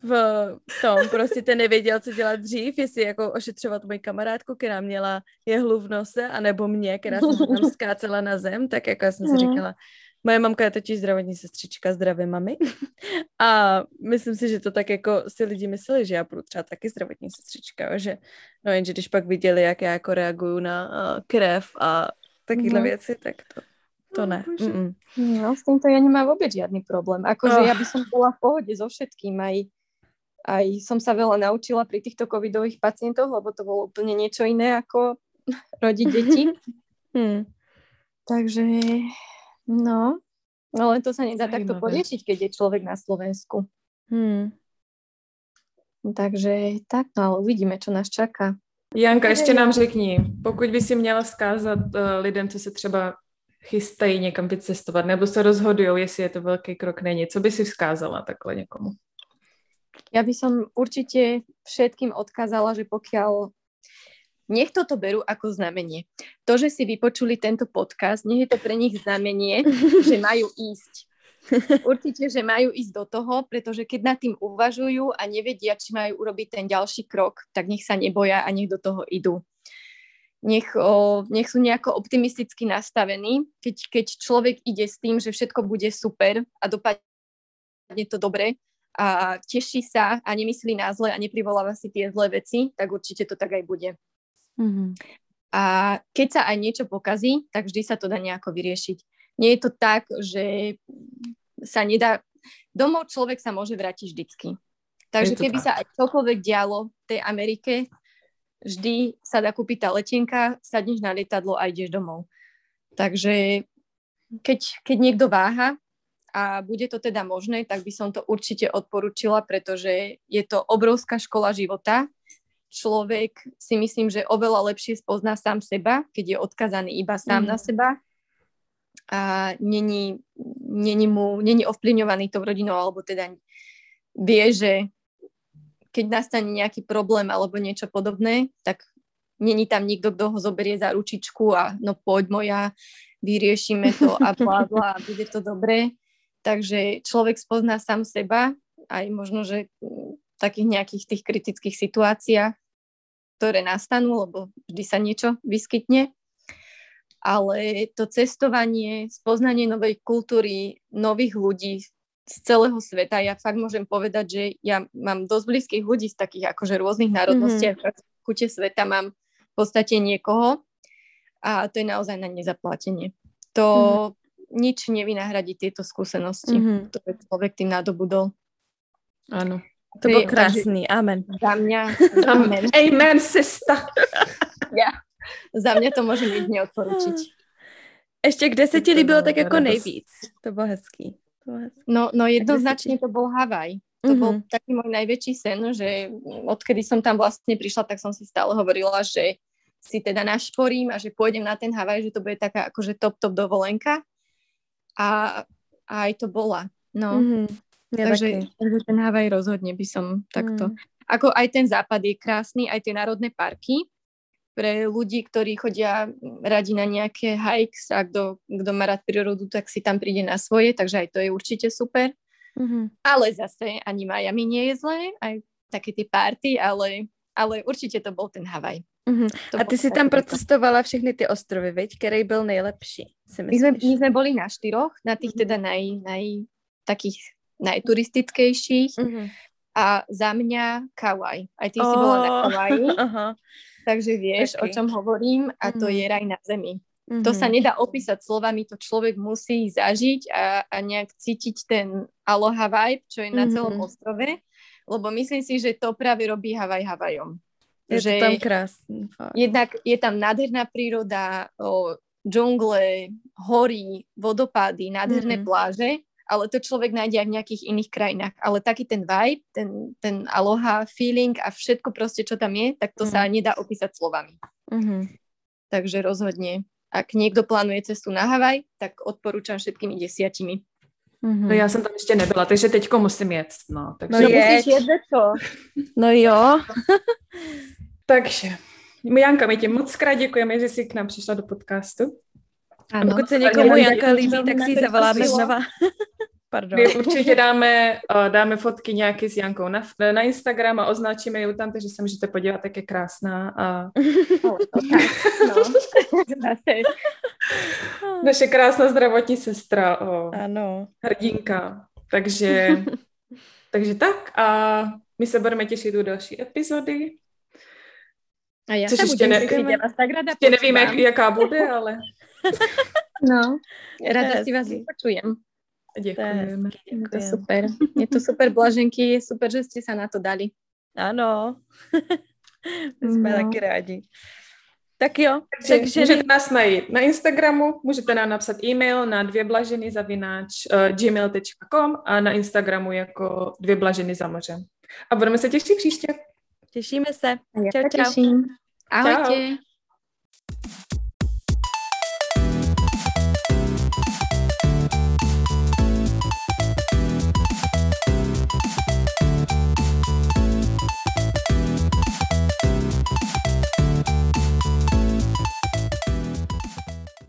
v tom, prostě ten nevěděl, co dělat dřív, jestli jako ošetřovat moji kamarádku, která měla jehlu v nose, anebo mě, která se tam skácela na zem, tak jako já jsem si mhm. říkala, moje mamka je totiž zdravotní sestřička, zdravé mami. A myslím si, že to tak jako si lidi mysleli, že já budu třeba taky zdravotní sestřička, že no jenže když pak viděli, jak já jako reaguju na uh, krev a takovéhle mm. věci, tak to, to ne. Mm-mm. No, s týmto ja nemám vôbec žiadny problém. Akože oh. ja by som bola v pohode so všetkým, aj aj som sa veľa naučila pri týchto covidových pacientoch, lebo to bolo úplne niečo iné ako rodiť deti. hmm. Takže, no, ale to sa nedá takto poriešiť, keď je človek na Slovensku. Hmm. Takže tak, no ale uvidíme, čo nás čaká. Janka, ještě nám řekni, pokud by si měla vzkázat uh, lidem, co se třeba chystají někam vycestovat, nebo se rozhodují, jestli je to velký krok, není, co by si vzkázala takhle někomu? Ja by som určite všetkým odkázala, že pokiaľ nech toto berú ako znamenie. To, že si vypočuli tento podcast, nech je to pre nich znamenie, že majú ísť. Určite, že majú ísť do toho, pretože keď nad tým uvažujú a nevedia, či majú urobiť ten ďalší krok, tak nech sa neboja a nech do toho idú. Nech, o, nech sú nejako optimisticky nastavení, keď, keď človek ide s tým, že všetko bude super a dopadne to dobre, a teší sa a nemyslí na zle a neprivoláva si tie zlé veci, tak určite to tak aj bude. Mm-hmm. A keď sa aj niečo pokazí, tak vždy sa to dá nejako vyriešiť. Nie je to tak, že sa nedá... Domov človek sa môže vrátiť vždycky. Takže keby tak. sa aj čokoľvek dialo v tej Amerike, vždy sa dá kúpiť tá letenka, sadneš na lietadlo a ideš domov. Takže keď, keď niekto váha, a bude to teda možné, tak by som to určite odporúčila, pretože je to obrovská škola života. Človek si myslím, že oveľa lepšie spozná sám seba, keď je odkazaný iba sám mm. na seba a není, není, mu, není ovplyvňovaný tou rodinou, alebo teda vie, že keď nastane nejaký problém alebo niečo podobné, tak není tam nikto, kto ho zoberie za ručičku a no poď moja, vyriešime to a bla bla a bude to dobré. Takže človek spozná sám seba, aj možno, že v takých nejakých tých kritických situáciách, ktoré nastanú, lebo vždy sa niečo vyskytne. Ale to cestovanie, spoznanie novej kultúry, nových ľudí z celého sveta, ja fakt môžem povedať, že ja mám dosť blízkych ľudí z takých akože rôznych národností mm-hmm. a v kute sveta mám v podstate niekoho a to je naozaj na nezaplatenie. To mm-hmm. Nič nevynahradí tieto skúsenosti, mm-hmm. ktoré človek tým nadobudol. Áno. To bol krásný, amen. Za mňa, amen. Amen, sesta. ja, za mňa to môžem jedne odporučiť. Ešte kde se ti líbilo tak jako nejvíc? To bylo hezký. To bylo hezký. No, no jednoznačne to bol Havaj. To mm-hmm. bol taký môj najväčší sen, že odkedy som tam vlastne prišla, tak som si stále hovorila, že si teda našporím a že pôjdem na ten Havaj, že to bude taká akože top, top dovolenka. A, a aj to bola. No. Mm-hmm. Ja takže, takže ten Havaj rozhodne by som takto. Mm. Ako aj ten západ je krásny, aj tie národné parky pre ľudí, ktorí chodia radi na nejaké hikes a kto, kto má rád prírodu, tak si tam príde na svoje, takže aj to je určite super. Mm-hmm. Ale zase ani Miami nie je zlé, aj také tie party, ale, ale určite to bol ten Havaj. Uh-huh. A ty si tam protestovala všechny ty ostrovy, veď? Který byl nejlepší, si my sme, my sme boli na štyroch, na tých uh-huh. teda naj, naj, takých najturistickejších. Uh-huh. A za mňa Kauai. Aj ty oh. si bola na Kauai. Uh-huh. Takže vieš, okay. o čom hovorím a to uh-huh. je raj na zemi. Uh-huh. To sa nedá opísať slovami, to človek musí zažiť a, a nejak cítiť ten aloha vibe, čo je na celom uh-huh. ostrove, lebo myslím si, že to práve robí Havaj Havajom. Je že to tam krásne. Jednak je tam nádherná príroda, o, džungle, hory, vodopády, nádherné mm-hmm. pláže, ale to človek nájde aj v nejakých iných krajinách. Ale taký ten vibe, ten, ten aloha feeling a všetko proste, čo tam je, tak to mm-hmm. sa nedá opísať slovami. Mm-hmm. Takže rozhodne. Ak niekto plánuje cestu na Havaj, tak odporúčam všetkými desiatimi. Mm-hmm. No já jsem tam ještě nebyla, takže teďko musím jet. No, takže... no musíš jet to. No jo. takže, Janka, my ti moc krát děkujeme, že jsi k nám přišla do podcastu. Ano. A pokud se někomu Janka líbí, tak si ji zavoláme znova. Pardon. My určitě dáme, dáme fotky nějaký s Jankou na, na Instagram a označíme ji tam, takže se můžete podívat, jak je krásná. A... no. Naše krásná zdravotní sestra, o, ano. hrdinka. Takže, takže tak a my se budeme těšit u další epizody. A já Což se ještě, ne, ještě nevíme, jak, jaká bude, ale... No, rada si vás vypočujem. Ďakujeme. Je to super. Je to super, Blaženky. Je super, že ste sa na to dali. Áno. Sme no. taky rádi. Tak jo. Takže můžete nás najít na Instagramu, můžete nám napsat e-mail na dvěblaženy zavináč uh, gmail.com a na Instagramu jako dvě blaženy za mořem. A budeme se těšit příště. Těšíme se. Čau, čau. Ahojte. Čau.